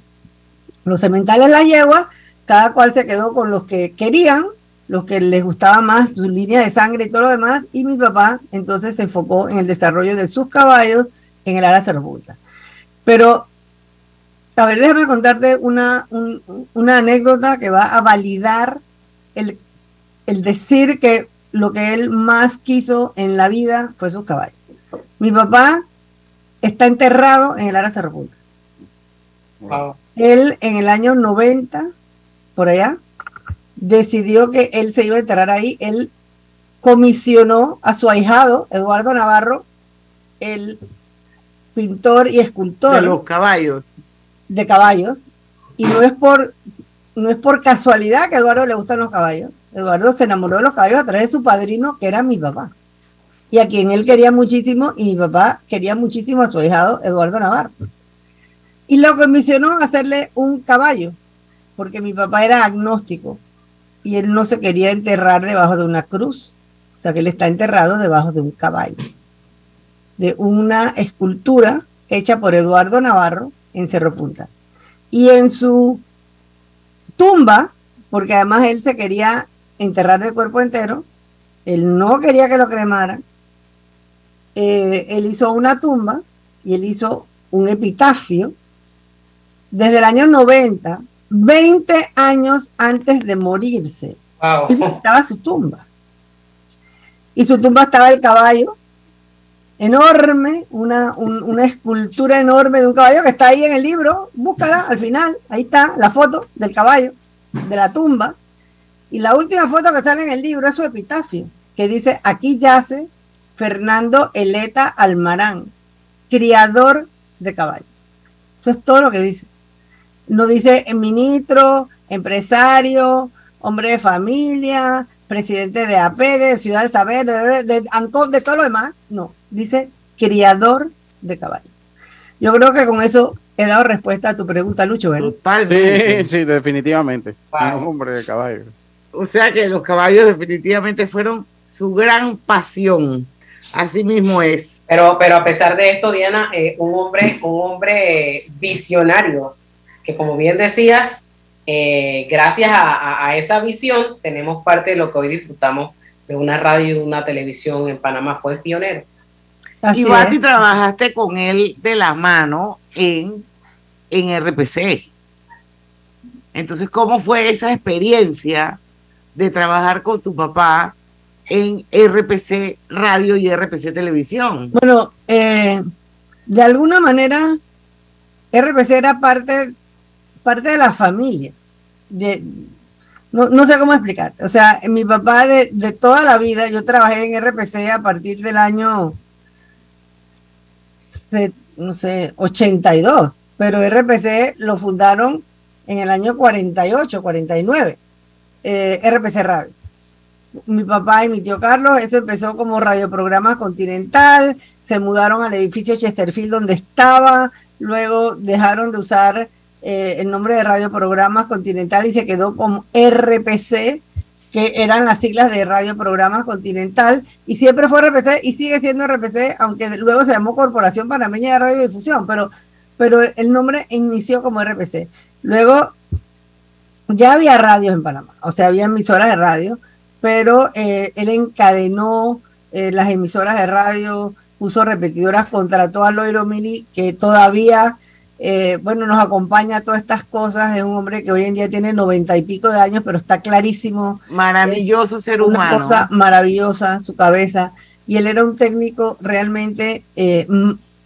los sementales, las yeguas, cada cual se quedó con los que querían, los que les gustaba más, su línea de sangre y todo lo demás, y mi papá entonces se enfocó en el desarrollo de sus caballos en el Ara Cerro Punta. Pero a ver, déjame contarte una, una anécdota que va a validar el, el, decir que lo que él más quiso en la vida fue sus caballos. Mi papá está enterrado en el Ara Cerro Punta. Él en el año 90, por allá, decidió que él se iba a enterrar ahí. Él comisionó a su ahijado, Eduardo Navarro, el pintor y escultor. De los caballos de caballos y no es por no es por casualidad que Eduardo le gustan los caballos. Eduardo se enamoró de los caballos a través de su padrino, que era mi papá, y a quien él quería muchísimo, y mi papá quería muchísimo a su hijado Eduardo Navarro. Y lo comisionó a hacerle un caballo, porque mi papá era agnóstico y él no se quería enterrar debajo de una cruz, o sea que él está enterrado debajo de un caballo, de una escultura hecha por Eduardo Navarro, en Cerro Punta. Y en su tumba, porque además él se quería enterrar de cuerpo entero, él no quería que lo cremaran, eh, él hizo una tumba y él hizo un epitafio desde el año 90, 20 años antes de morirse. Estaba su tumba. Y su tumba estaba el caballo enorme, una, una escultura enorme de un caballo que está ahí en el libro, búscala al final, ahí está la foto del caballo, de la tumba, y la última foto que sale en el libro es su epitafio, que dice, aquí yace Fernando Eleta Almarán, criador de caballos. Eso es todo lo que dice. No dice ministro, empresario, hombre de familia, presidente de AP, de Ciudad del Saber, de, de, de todo lo demás. No, dice criador de caballos. Yo creo que con eso he dado respuesta a tu pregunta, Lucho, ¿verdad? Totalmente. Sí, sí, definitivamente. Un hombre de caballos. O sea que los caballos definitivamente fueron su gran pasión. Así mismo es. Pero, pero a pesar de esto, Diana, eh, un hombre, un hombre visionario, que como bien decías, eh, gracias a, esa visión tenemos parte de lo que hoy disfrutamos de una radio y una televisión en Panamá. Fue el pionero. Y Bati trabajaste con él de la mano en, en RPC. Entonces, ¿cómo fue esa experiencia de trabajar con tu papá en RPC Radio y RPC Televisión? Bueno, eh, de alguna manera, RPC era parte parte de la familia. De, no, sé cómo explicar. O sea, mi papá de, toda la vida, yo trabajé en RPC a partir del año, no sé, 82, pero RPC lo fundaron en el año 48, 49, eh, RPC Radio. Mi papá y mi tío Carlos, eso empezó como radioprograma continental, se mudaron al edificio Chesterfield donde estaba, luego dejaron de usar eh, el nombre de Radio Programas Continental y se quedó como RPC, que eran las siglas de Radio Programas Continental, y siempre fue RPC y sigue siendo RPC, aunque luego se llamó Corporación Panameña de Radiodifusión, pero, pero el nombre inició como RPC. Luego ya había radios en Panamá, o sea, había emisoras de radio, pero eh, él encadenó eh, las emisoras de radio, puso repetidoras, contrató a Loiro Mili, que todavía eh, bueno, nos acompaña a todas estas cosas. Es un hombre que hoy en día tiene noventa y pico de años, pero está clarísimo. Maravilloso ser humano. Una cosa maravillosa, su cabeza. Y él era un técnico realmente eh,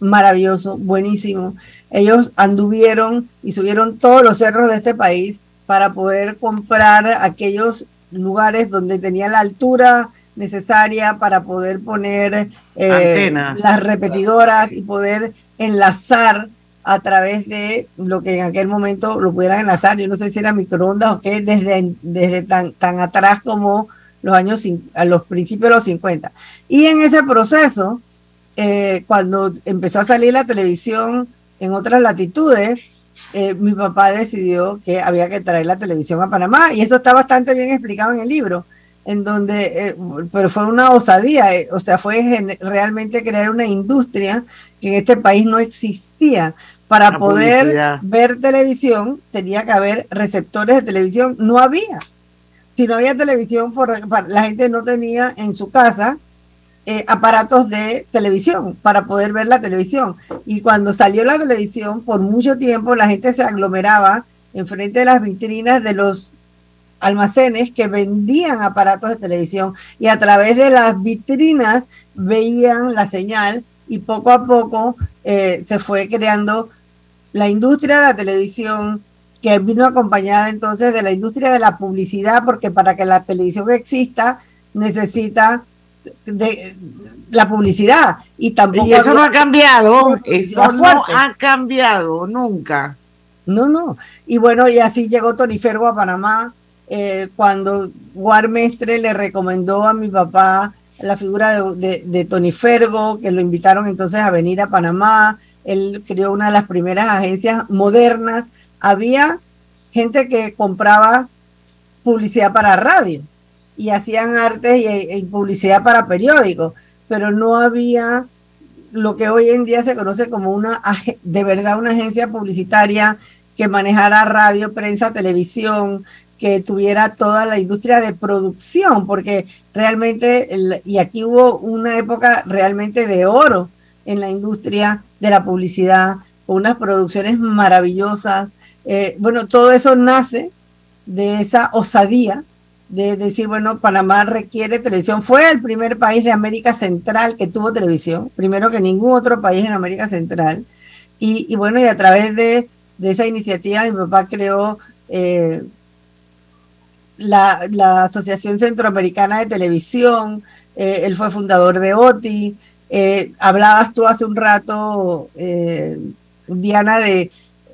maravilloso, buenísimo. Ellos anduvieron y subieron todos los cerros de este país para poder comprar aquellos lugares donde tenía la altura necesaria para poder poner eh, las repetidoras y poder enlazar a través de lo que en aquel momento lo pudieran enlazar, yo no sé si era microondas o qué, desde, desde tan, tan atrás como los años, a los principios de los 50. Y en ese proceso, eh, cuando empezó a salir la televisión en otras latitudes, eh, mi papá decidió que había que traer la televisión a Panamá y esto está bastante bien explicado en el libro, en donde, eh, pero fue una osadía, eh, o sea, fue realmente crear una industria que en este país no existía. Para poder ver televisión tenía que haber receptores de televisión, no había. Si no había televisión, por, la gente no tenía en su casa eh, aparatos de televisión para poder ver la televisión. Y cuando salió la televisión, por mucho tiempo la gente se aglomeraba enfrente de las vitrinas de los almacenes que vendían aparatos de televisión y a través de las vitrinas veían la señal y poco a poco eh, se fue creando la industria de la televisión que vino acompañada entonces de la industria de la publicidad porque para que la televisión exista necesita de la publicidad. Y tampoco y eso no ha cambiado eso no ha cambiado nunca. No no. Y bueno y así llegó Tony Fergo a Panamá eh, cuando Guarmestre le recomendó a mi papá la figura de, de, Tony Fergo que lo invitaron entonces a venir a Panamá él creó una de las primeras agencias modernas. Había gente que compraba publicidad para radio y hacían artes y, publicidad para periódicos, pero no había lo que hoy en día se conoce como una, de verdad, una agencia publicitaria que manejara radio, prensa, televisión, que tuviera toda la industria de producción, porque realmente, y aquí hubo una época realmente de oro en la industria de la publicidad, unas producciones maravillosas. Eh, bueno, todo eso nace de esa osadía de decir, bueno, Panamá requiere televisión. Fue el primer país de América Central que tuvo televisión, primero que ningún otro país en América Central. Y, bueno, y a través de, esa iniciativa mi papá creó eh, la, Asociación Centroamericana de Televisión, eh, él fue fundador de OTI. Eh, hablabas tú hace un rato, Diana, de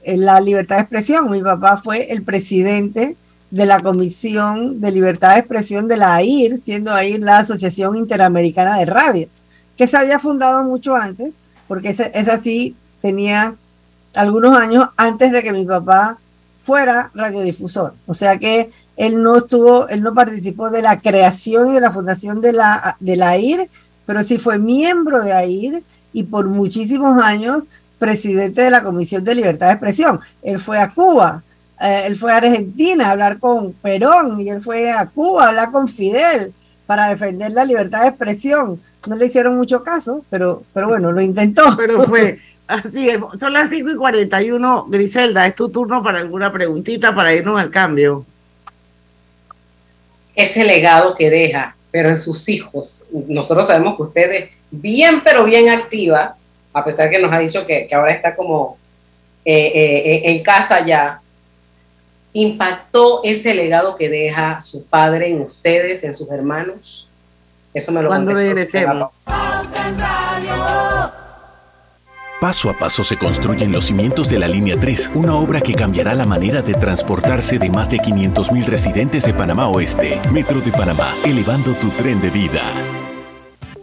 la libertad de expresión. Mi papá fue el presidente de la Comisión de Libertad de Expresión de la AIR, siendo AIR la Asociación Interamericana de Radio, que se había fundado mucho antes, porque esa, sí tenía algunos años antes de que mi papá fuera radiodifusor. O sea que él no estuvo, él no participó de la creación y de la fundación de la, de la AIR, pero sí fue miembro de AIR y por muchísimos años presidente de la Comisión de Libertad de Expresión. Él fue a Cuba, eh, él fue a Argentina a hablar con Perón y él fue a Cuba a hablar con Fidel para defender la libertad de expresión. No le hicieron mucho caso, pero, pero bueno, lo intentó. Pero fue [LAUGHS] así, son las 5 y 41. Griselda, es tu turno para alguna preguntita para irnos al cambio. Ese legado que deja, pero en sus hijos. Nosotros sabemos que usted es bien, pero bien activa, a pesar que nos ha dicho que, ahora está como eh, eh, en casa ya impactó ese legado que deja su padre en ustedes, en sus hermanos? Eso me lo Cuando regresemos. Paso a paso se construyen los cimientos de la Línea 3, una obra que cambiará la manera de transportarse de más de 500.000 residentes de Panamá Oeste. Metro de Panamá, elevando tu tren de vida.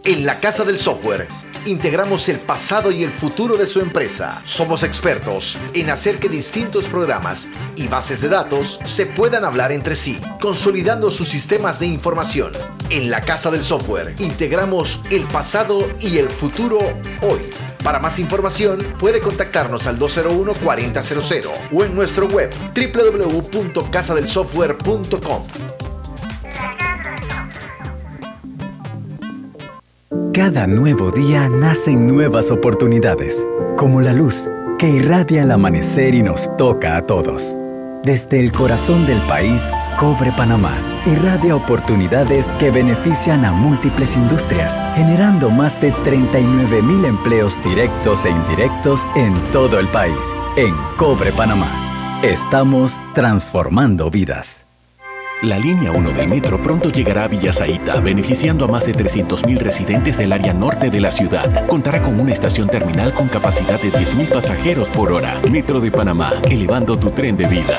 En la Casa del Software integramos el pasado y el futuro de su empresa. Somos expertos en hacer que distintos programas y bases de datos se puedan hablar entre sí, consolidando sus sistemas de información. En la Casa del Software integramos el pasado y el futuro hoy. Para más información puede contactarnos al 201-4000 o en nuestro web www.casadelsoftware.com. Cada nuevo día nacen nuevas oportunidades, como la luz que irradia al amanecer y nos toca a todos. Desde el corazón del país, Cobre Panamá irradia oportunidades que benefician a múltiples industrias, generando más de 39 mil empleos directos e indirectos en todo el país. En Cobre Panamá, estamos transformando vidas. La línea 1 del metro pronto llegará a Villasaita, beneficiando a más de 300.000 residentes del área norte de la ciudad. Contará con una estación terminal con capacidad de 10.000 pasajeros por hora. Metro de Panamá, elevando tu tren de vida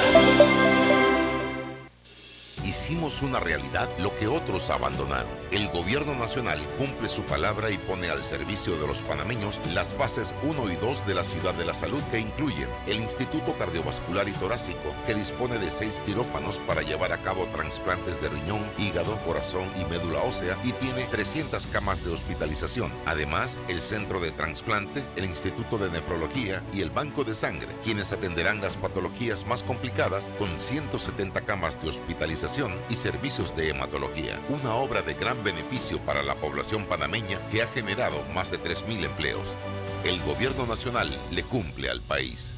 Hicimos una realidad lo que otros abandonaron. El gobierno nacional cumple su palabra y pone al servicio de los panameños las fases 1 y 2 de la ciudad de la salud que incluyen el Instituto Cardiovascular y Torácico, que dispone de seis quirófanos para llevar a cabo trasplantes de riñón, hígado, corazón y médula ósea y tiene 300 camas de hospitalización. Además, el Centro de Transplante, el Instituto de Nefrología y el Banco de Sangre, quienes atenderán las patologías más complicadas con 170 camas de hospitalización y servicios de hematología. Una obra de gran beneficio para la población panameña que ha generado más de 3.000 empleos. El gobierno nacional le cumple al país.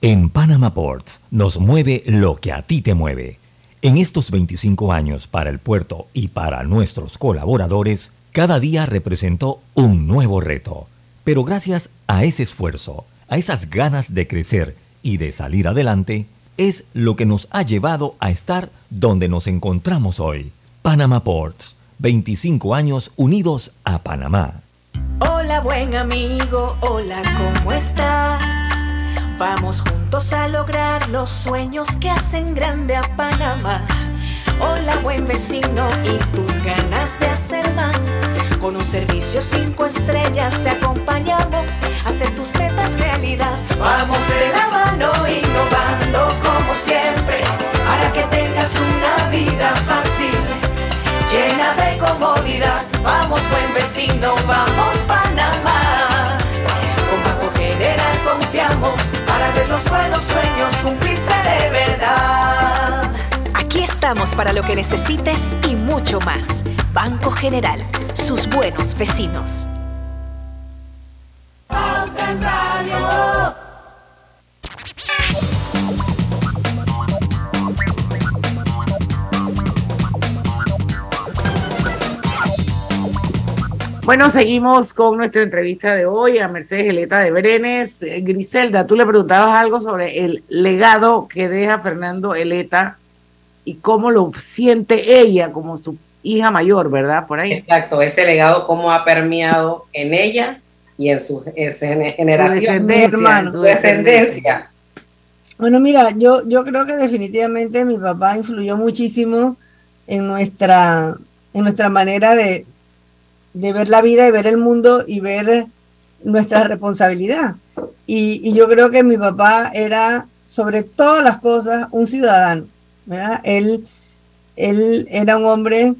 En Panama Ports nos mueve lo que a ti te mueve. En estos 25 años para el puerto y para nuestros colaboradores, cada día representó un nuevo reto. Pero gracias a ese esfuerzo, a esas ganas de crecer y de salir adelante, es lo que nos ha llevado a estar donde nos encontramos hoy. Panama Ports, 25 años unidos a Panamá. Hola buen amigo, hola, ¿cómo estás? Vamos juntos a lograr los sueños que hacen grande a Panamá. Hola buen vecino y tus ganas de hacer más. Con un servicio cinco estrellas te acompañamos a hacer tus metas realidad. Vamos de la mano comodidad. Vamos buen vecino, vamos Panamá. Con Banco General confiamos para ver los buenos sueños cumplirse de verdad. Aquí estamos para lo que necesites y mucho más. Banco General, sus buenos vecinos. Pauta en Radio. Bueno, seguimos con nuestra entrevista de hoy a Mercedes Geleta de Brenes. Eh, Griselda, tú le preguntabas algo sobre el legado que deja Fernando Eleta y cómo lo siente ella como su hija mayor, ¿verdad? Por ahí. Exacto, ese legado cómo ha permeado en ella y en su, en su generación, descendencia, su descendencia. Bueno, mira, yo, yo creo que definitivamente mi papá influyó muchísimo en nuestra, en nuestra manera de, de ver la vida y ver el mundo y ver nuestra responsabilidad. Y, y, yo creo que mi papá era, sobre todas las cosas, un ciudadano. ¿verdad? Él, él era un hombre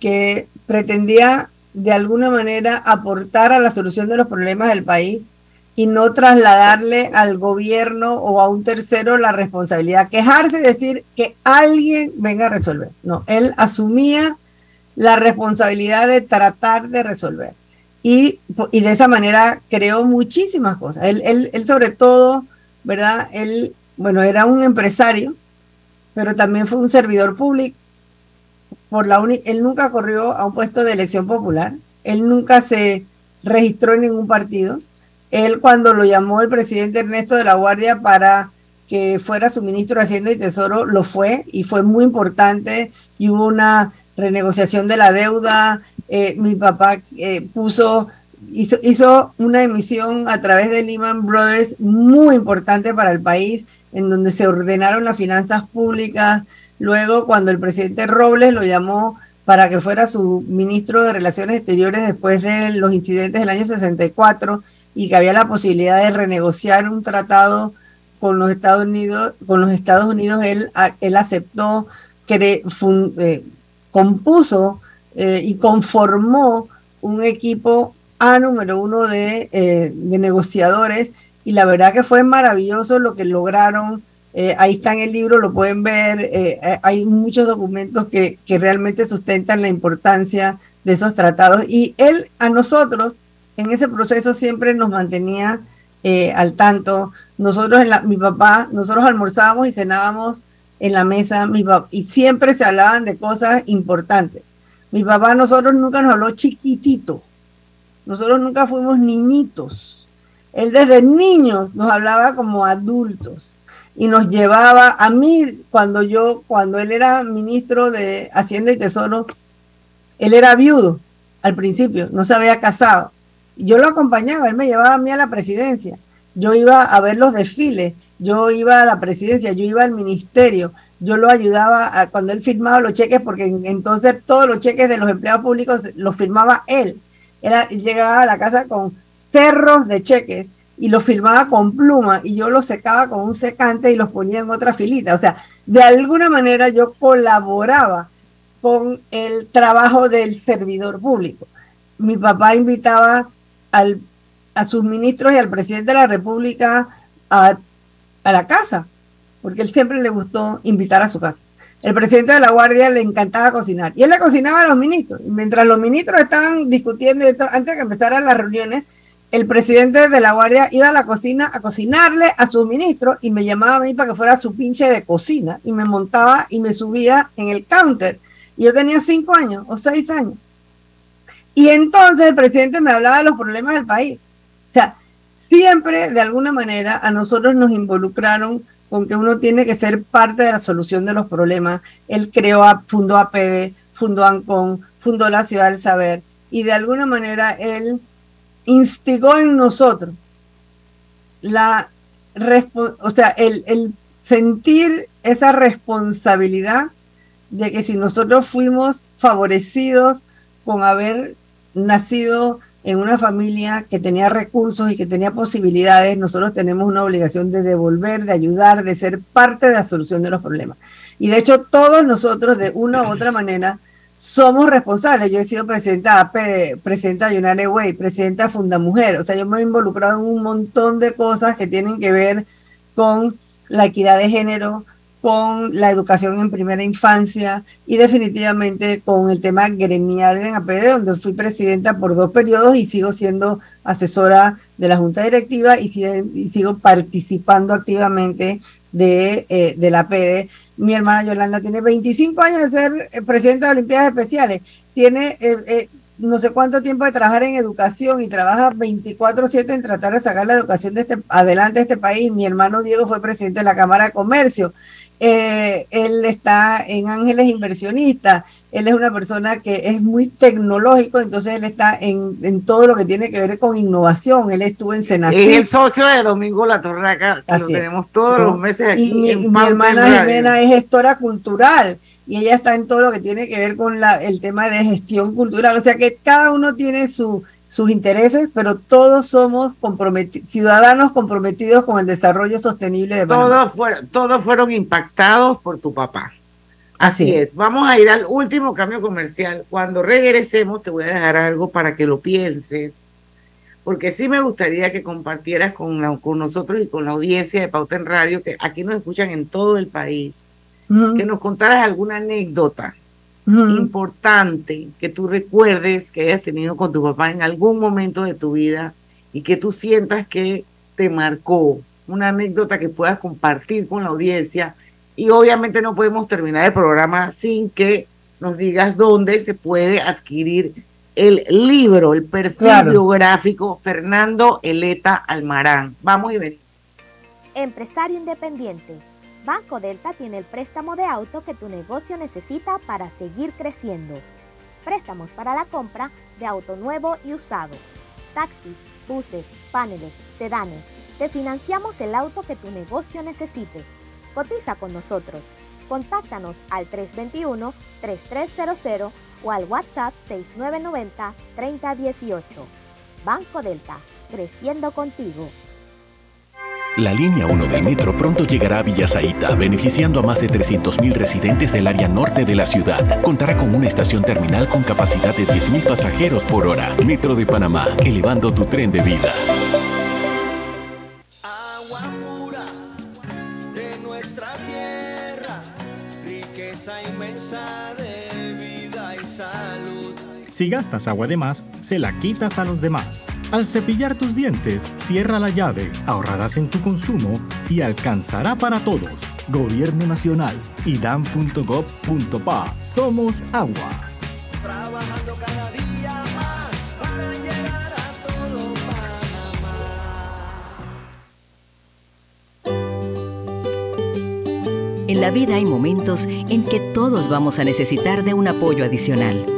que pretendía de alguna manera aportar a la solución de los problemas del país y no trasladarle al gobierno o a un tercero la responsabilidad, quejarse y decir que alguien venga a resolver. No, él asumía la responsabilidad de tratar de resolver. Y, y de esa manera creó muchísimas cosas. Él, él, él, sobre todo, ¿verdad? Él, bueno, era un empresario, pero también fue un servidor público. Por la él nunca corrió a un puesto de elección popular. Él nunca se registró en ningún partido. Él cuando lo llamó el presidente Ernesto de la Guardia para que fuera su ministro de Hacienda y Tesoro, lo fue y fue muy importante y hubo una renegociación de la deuda. Eh, mi papá eh, puso, hizo, hizo una emisión a través de Lehman Brothers muy importante para el país, en donde se ordenaron las finanzas públicas. Luego, cuando el presidente Robles lo llamó para que fuera su ministro de Relaciones Exteriores después de los incidentes del año 64 y que había la posibilidad de renegociar un tratado con los Estados Unidos, con los Estados Unidos, él, él aceptó, que eh, compuso eh, y conformó un equipo A número uno de, eh, de, negociadores y la verdad que fue maravilloso lo que lograron. Eh, ahí está en el libro, lo pueden ver. Eh, hay muchos documentos que, que realmente sustentan la importancia de esos tratados y él a nosotros en ese proceso siempre nos mantenía al tanto. Nosotros, en la, mi papá, nosotros almorzábamos y cenábamos en la mesa mi y siempre se hablaban de cosas importantes. Mi papá nosotros nunca nos habló chiquitito, nosotros nunca fuimos niñitos. Él desde niños nos hablaba como adultos y nos llevaba a mí cuando yo, cuando él era ministro de Hacienda y Tesoro, él era viudo al principio, no se había casado. Yo lo acompañaba, él me llevaba a mí a la presidencia. Yo iba a ver los desfiles yo iba a la presidencia, yo iba al ministerio, yo lo ayudaba a, cuando él firmaba los cheques, porque entonces todos los cheques de los empleados públicos los firmaba él. Él llegaba a la casa con cerros de cheques y los firmaba con pluma y yo los secaba con un secante y los ponía en otra filita. O sea, de alguna manera yo colaboraba con el trabajo del servidor público. Mi papá invitaba al, a sus ministros y al presidente de la República a, a la casa porque él siempre le gustó invitar a su casa. El presidente de la Guardia le encantaba cocinar y él le cocinaba a los ministros. Y mientras los ministros estaban discutiendo, antes de que empezaran las reuniones, el presidente de la Guardia iba a la cocina a cocinarle a sus ministros y me llamaba a mí para que fuera su pinche de cocina y me montaba y me subía en el counter. Y yo tenía cinco años o seis años. Y entonces el presidente me hablaba de los problemas del país. O sea, siempre de alguna manera a nosotros nos involucraron con que uno tiene que ser parte de la solución de los problemas. Él creó, fundó APD, fundó ANCON, fundó la Ciudad del Saber y de alguna manera él instigó en nosotros la, o sea, el, el sentir esa responsabilidad de que si nosotros fuimos favorecidos con haber nacido en una familia que tenía recursos y que tenía posibilidades, nosotros tenemos una obligación de devolver, de ayudar, de ser parte de la solución de los problemas. Y de hecho todos nosotros de una u otra manera somos responsables. Yo he sido presidenta presidenta de United Way, presidenta Funda Mujer. O sea, yo me he involucrado en un montón de cosas que tienen que ver con la equidad de género, con la educación en primera infancia y definitivamente con el tema gremial en APD, donde fui presidenta por dos periodos y sigo siendo asesora de la Junta Directiva y, sigo participando activamente de, eh, de la APD. Mi hermana Yolanda tiene 25 años de ser eh, presidenta de Olimpiadas Especiales, tiene eh, no sé cuánto tiempo de trabajar en educación y trabaja 24/7 en tratar de sacar la educación de este, adelante de este país. Mi hermano Diego fue presidente de la Cámara de Comercio. Eh, él está en Ángeles Inversionista, él es una persona que es muy tecnológico, entonces él está en, todo lo que tiene que ver con innovación, él estuvo en Senacid. Es el socio de Domingo La Torraca, que lo tenemos todos los meses aquí. Y mi, hermana Jimena es gestora cultural y ella está en todo lo que tiene que ver con la, el tema de gestión cultural, o sea que cada uno tiene su sus intereses, pero todos somos ciudadanos comprometidos con el desarrollo sostenible de Panamá. Todos fueron, todos fueron impactados por tu papá. Así es. Vamos a ir al último cambio comercial. Cuando regresemos te voy a dejar algo para que lo pienses, porque sí me gustaría que compartieras con, con nosotros y con la audiencia de Pauta en Radio, que aquí nos escuchan en todo el país, que nos contaras alguna anécdota importante que tú recuerdes que hayas tenido con tu papá en algún momento de tu vida y que tú sientas que te marcó, una anécdota que puedas compartir con la audiencia. Y obviamente no podemos terminar el programa sin que nos digas dónde se puede adquirir el libro, el perfil biográfico Fernando Eleta Almarán. Vamos y venimos. Empresario independiente Banco Delta tiene el préstamo de auto que tu negocio necesita para seguir creciendo. Préstamos para la compra de auto nuevo y usado. Taxis, buses, paneles, sedanes. Te financiamos el auto que tu negocio necesite. Cotiza con nosotros. Contáctanos al 321-3300 o al WhatsApp 6990-3018. Banco Delta, creciendo contigo. La línea 1 del metro pronto llegará a Villasaita, beneficiando a más de 300.000 residentes del área norte de la ciudad. Contará con una estación terminal con capacidad de 10.000 pasajeros por hora. Metro de Panamá, elevando tu tren de vida. Si gastas agua de más, se la quitas a los demás. Al cepillar tus dientes, cierra la llave, ahorrarás en tu consumo y alcanzará para todos. Gobierno Nacional, idam.gov.pa. Somos agua. Trabajando cada día más para llegar a todo Panamá. En la vida hay momentos en que todos vamos a necesitar de un apoyo adicional.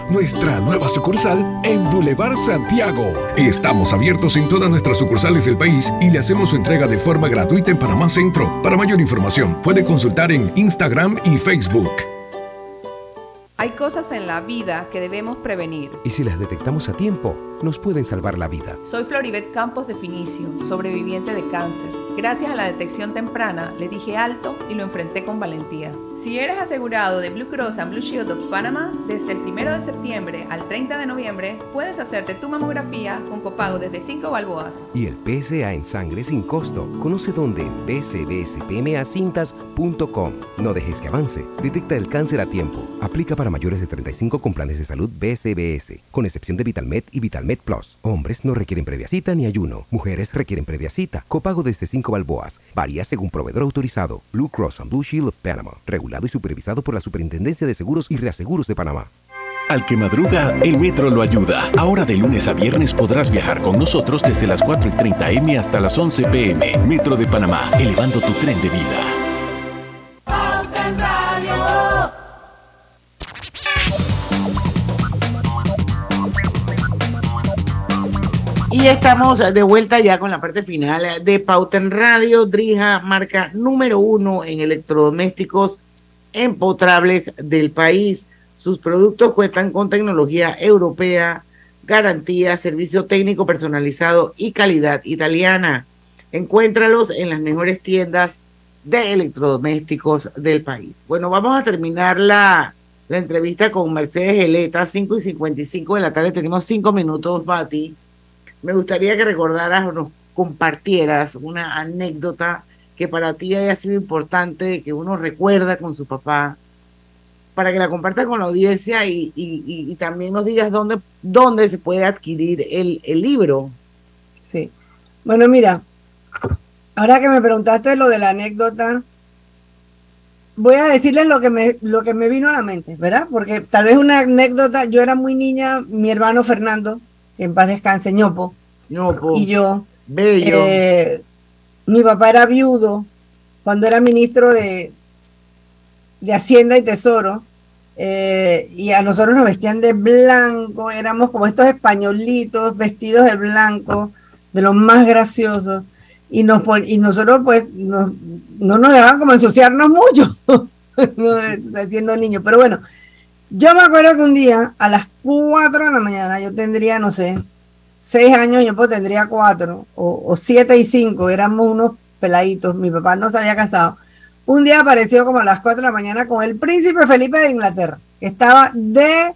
nuestra nueva sucursal en Boulevard Santiago. Estamos abiertos en todas nuestras sucursales del país y le hacemos su entrega de forma gratuita en Panamá Centro. Para mayor información, puede consultar en Instagram y Facebook. Cosas en la vida que debemos prevenir. Y si las detectamos a tiempo, nos pueden salvar la vida. Soy Floribet Campos de Finicio, sobreviviente de cáncer. Gracias a la detección temprana, le dije alto y lo enfrenté con valentía. Si eres asegurado de Blue Cross and Blue Shield of Panama, desde el 1 de septiembre al 30 de noviembre, puedes hacerte tu mamografía con copago desde 5 balboas. Y el PSA en sangre sin costo. Conoce dónde en bcbspmacintas.com. No dejes que avance. Detecta el cáncer a tiempo. Aplica para de 35 con planes de salud BCBS, con excepción de VitalMed y VitalMed Plus. Hombres no requieren previa cita ni ayuno. Mujeres requieren previa cita. Copago desde 5 balboas. Varía según proveedor autorizado. Blue Cross and Blue Shield of Panama. Regulado y supervisado por la Superintendencia de Seguros y Reaseguros de Panamá. Al que madruga, el metro lo ayuda. Ahora de lunes a viernes podrás viajar con nosotros desde las 4 y 30 M hasta las 11 PM. Metro de Panamá, elevando tu tren de vida. Y estamos de vuelta ya con la parte final de Pauta en Radio. Drija, marca número uno en electrodomésticos empotrables del país. Sus productos cuentan con tecnología europea, garantía, servicio técnico personalizado y calidad italiana. Encuéntralos en las mejores tiendas de electrodomésticos del país. Bueno, vamos a terminar la, la entrevista con Mercedes Geleta, 5 y 55 de la tarde. Tenemos cinco minutos, Bati me gustaría que recordaras o nos compartieras una anécdota que para ti haya sido importante, que uno recuerda con su papá, para que la compartas con la audiencia y, y, y también nos digas dónde, dónde se puede adquirir el, el libro. Sí. Bueno, mira, ahora que me preguntaste lo de la anécdota, voy a decirles lo que me lo que me vino a la mente, ¿verdad? Porque tal vez una anécdota, yo era muy niña, mi hermano Fernando, que en paz descanse, ñopo, Ñopo. y yo, Bello. eh, mi papá era viudo cuando era ministro de, de Hacienda y Tesoro, eh, y a nosotros nos vestían de blanco, éramos como estos españolitos vestidos de blanco, de los más graciosos, y, nos, y nosotros pues nos- no nos dejaban como ensuciarnos mucho, [LAUGHS] siendo niños, pero bueno, yo me acuerdo que un día a las 4 de la mañana yo tendría, no sé, 6 años, yo pues tendría 4, o, o 7 y 5, éramos unos peladitos, mi papá no se había casado. Un día apareció como a las 4 de la mañana con el príncipe Felipe de Inglaterra, que estaba de...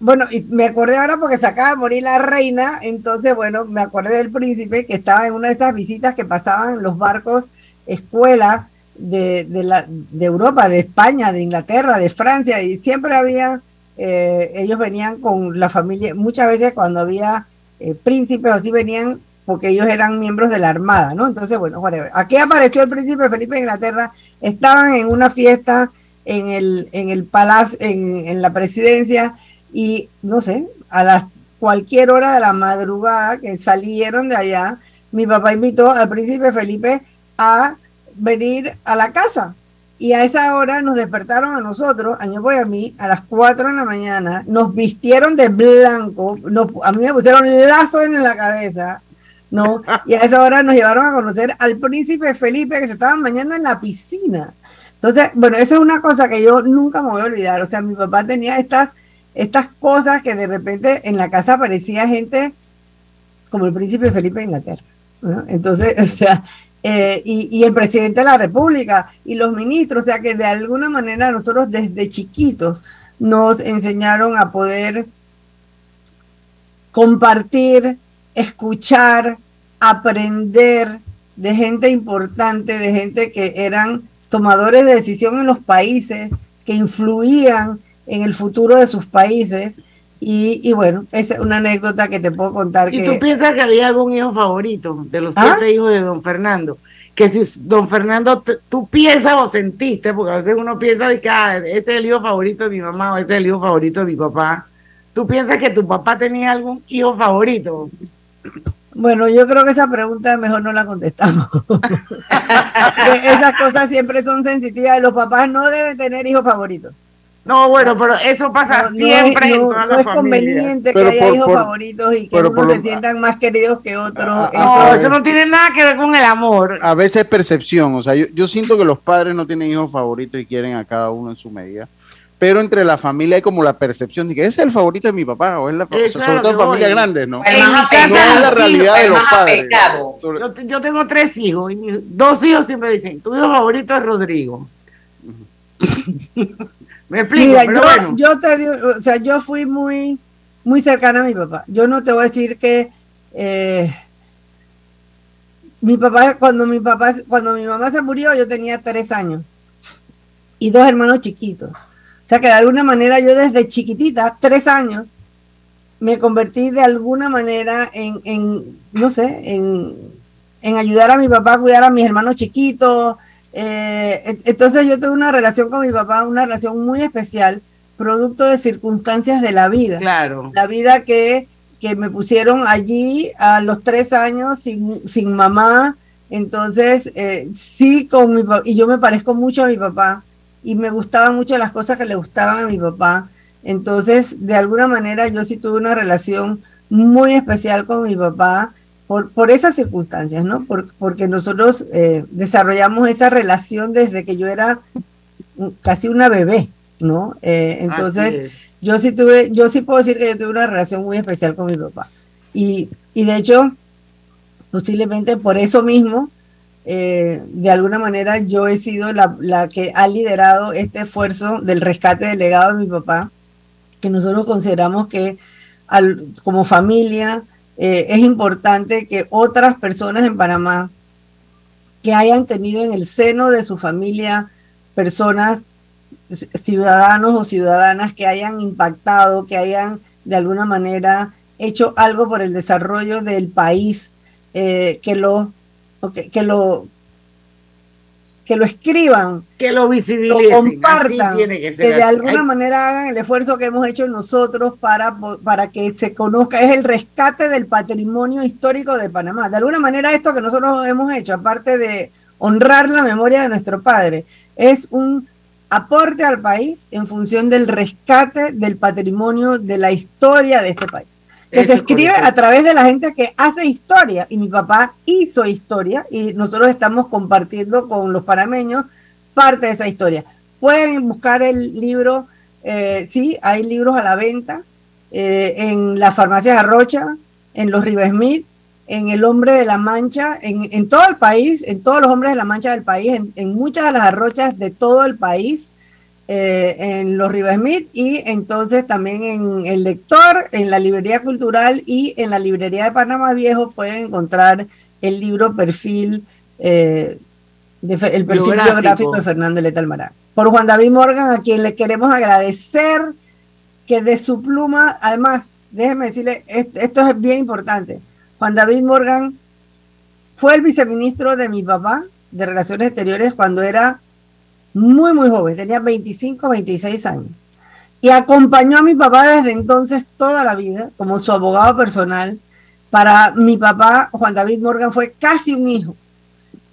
Bueno, y me acordé ahora porque se acaba de morir la reina, entonces, bueno, me acordé del príncipe que estaba en una de esas visitas que pasaban los barcos escuelas de, de, la, de Europa, de España, de Inglaterra, de Francia, y siempre había, eh, ellos venían con la familia, muchas veces cuando había eh, príncipes o así venían porque ellos eran miembros de la Armada, ¿no? Entonces, bueno, whatever. Aquí apareció el príncipe Felipe de Inglaterra, estaban en una fiesta en el, en el palacio, en la presidencia, y no sé, a las cualquier hora de la madrugada que salieron de allá, mi papá invitó al príncipe Felipe a venir a la casa. Y a esa hora nos despertaron a nosotros, a Ñopo y a mí, a las 4 de la mañana, nos vistieron de blanco, nos- a mí me pusieron lazo en la cabeza, ¿no? Y a esa hora nos llevaron a conocer al príncipe Felipe que se estaban bañando en la piscina. Entonces, bueno, eso es una cosa que yo nunca me voy a olvidar. O sea, mi papá tenía estas, estas cosas que de repente en la casa aparecía gente como el príncipe Felipe de Inglaterra. Entonces, [LAUGHS] o sea, eh, y, y el presidente de la República y los ministros, o sea, que de alguna manera nosotros desde chiquitos nos enseñaron a poder compartir, escuchar, aprender de gente importante, de gente que eran tomadores de decisión en los países, que influían en el futuro de sus países. Y, y bueno, es una anécdota que te puedo contar. ¿Y que, tú piensas que había algún hijo favorito de los ¿Ah? siete hijos de don Fernando? que si don Fernando, tú piensas o sentiste, porque a veces uno piensa de que ah, ese es el hijo favorito de mi mamá o ese es el hijo favorito de mi papá. ¿Tú piensas que tu papá tenía algún hijo favorito? Bueno, yo creo que esa pregunta mejor no la contestamos. [LAUGHS] [LAUGHS] Esas cosas siempre son sensitivas. Los papás no deben tener hijos favoritos. No, bueno, pero eso pasa No, no siempre es, en no- todas no las es familias. conveniente Pero que haya por- hijos por- favoritos y que unos lo- se sientan más queridos que otros. No, eso no tiene nada que ver con el amor. A veces es percepción, o sea, yo, yo siento que los padres no tienen hijos favoritos y quieren a cada uno en su medida. Pero entre la familia hay como la percepción de que ese es el favorito de mi papá, o es la Eso es sobre todo familias voy. grandes, ¿no? En mi No es la realidad de los padres. yo tengo tres hijos y mis dos hijos siempre dicen, tu hijo favorito es Rodrigo. [LAUGHS] Me explico, Mira, pero yo, bueno. yo te digo, o sea, yo fui muy, muy cercana a mi papá. Yo no te voy a decir que eh, mi papá, cuando mi papá, cuando mi mamá se murió, yo tenía tres años y dos hermanos chiquitos. O sea que de alguna manera yo desde chiquitita, tres años, me convertí de alguna manera en, en no sé, en, en ayudar a mi papá a cuidar a mis hermanos chiquitos. Eh, entonces yo tuve una relación con mi papá, una relación muy especial, producto de circunstancias de la vida. Claro. La vida que, que me pusieron allí a los tres años sin, sin mamá. Entonces, eh, sí, con mi y yo me parezco mucho a mi papá, y me gustaban mucho las cosas que le gustaban a mi papá. Entonces, de alguna manera, yo sí tuve una relación muy especial con mi papá por, por esas circunstancias, ¿no? Por- porque nosotros eh, desarrollamos esa relación desde que yo era casi una bebé, ¿no? Eh, entonces, es. yo sí tuve, yo sí puedo decir que yo tuve una relación muy especial con mi papá. Y, y de hecho, posiblemente por eso mismo, eh, de alguna manera yo he sido la, la que ha liderado este esfuerzo del rescate del legado de mi papá, que nosotros consideramos que al- como familia eh, es importante que otras personas en Panamá que hayan tenido en el seno de su familia personas ciudadanos o ciudadanas que hayan impactado, que hayan de alguna manera hecho algo por el desarrollo del país, eh, que lo que lo que lo escriban, que lo visibilicen, lo compartan, tiene que ser que de así. alguna manera hagan el esfuerzo que hemos hecho nosotros para, para que se conozca, es el rescate del patrimonio histórico de Panamá. De alguna manera esto que nosotros hemos hecho, aparte de honrar la memoria de nuestro padre, es un aporte al país en función del rescate del patrimonio de la historia de este país. Que Eso se es escribe correcto. a través de la gente que hace historia. Y mi papá hizo historia y nosotros estamos compartiendo con los panameños parte de esa historia. Pueden buscar el libro, eh, sí, hay libros a la venta eh, en las farmacias Arrocha, en los Riva Smith, en El Hombre de la Mancha, en, en todo el país, en todos los hombres de la Mancha del país, en, en muchas de las arrochas de todo el país, eh, en los Riva Smith y entonces también en el lector, en la librería cultural y en la librería de Panamá Viejo pueden encontrar el libro perfil, eh, de el perfil Biográfico. biográfico de Fernando Leta Almarán. Por Juan David Morgan, a quien le queremos agradecer que de su pluma, además, déjeme decirle, est- esto es bien importante. Juan David Morgan fue el viceministro de mi papá de Relaciones Exteriores cuando era muy, muy joven, tenía 25, 26 años. Y acompañó a mi papá desde entonces toda la vida como su abogado personal. Para mi papá, Juan David Morgan fue casi un hijo.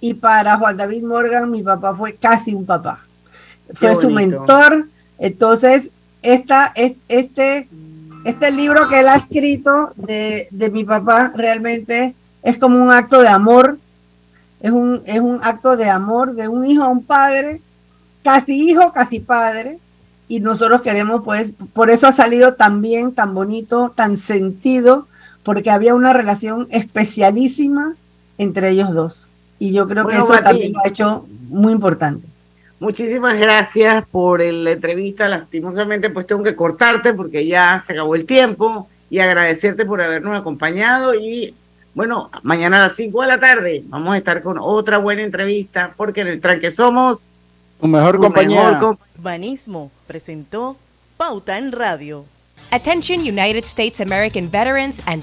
Y para Juan David Morgan, mi papá fue casi un papá. Fue su mentor. Entonces, esta, es- este, este libro que él ha escrito de, de mi papá realmente es como un acto de amor. Es un, es un acto de amor de un hijo a un padre, casi hijo, casi padre. Y nosotros queremos, pues, por eso ha salido tan bien, tan bonito, tan sentido, porque había una relación especialísima entre ellos dos. Y yo creo que eso también lo ha hecho muy importante. Muchísimas gracias por la entrevista. Lastimosamente, pues tengo que cortarte porque ya se acabó el tiempo y agradecerte por habernos acompañado. Y bueno, mañana a las 5 de la tarde vamos a estar con otra buena entrevista porque en el tranque somos Tu mejor su compañía. mejor com- Banismo presentó Pauta en Radio. Attention United States American veterans and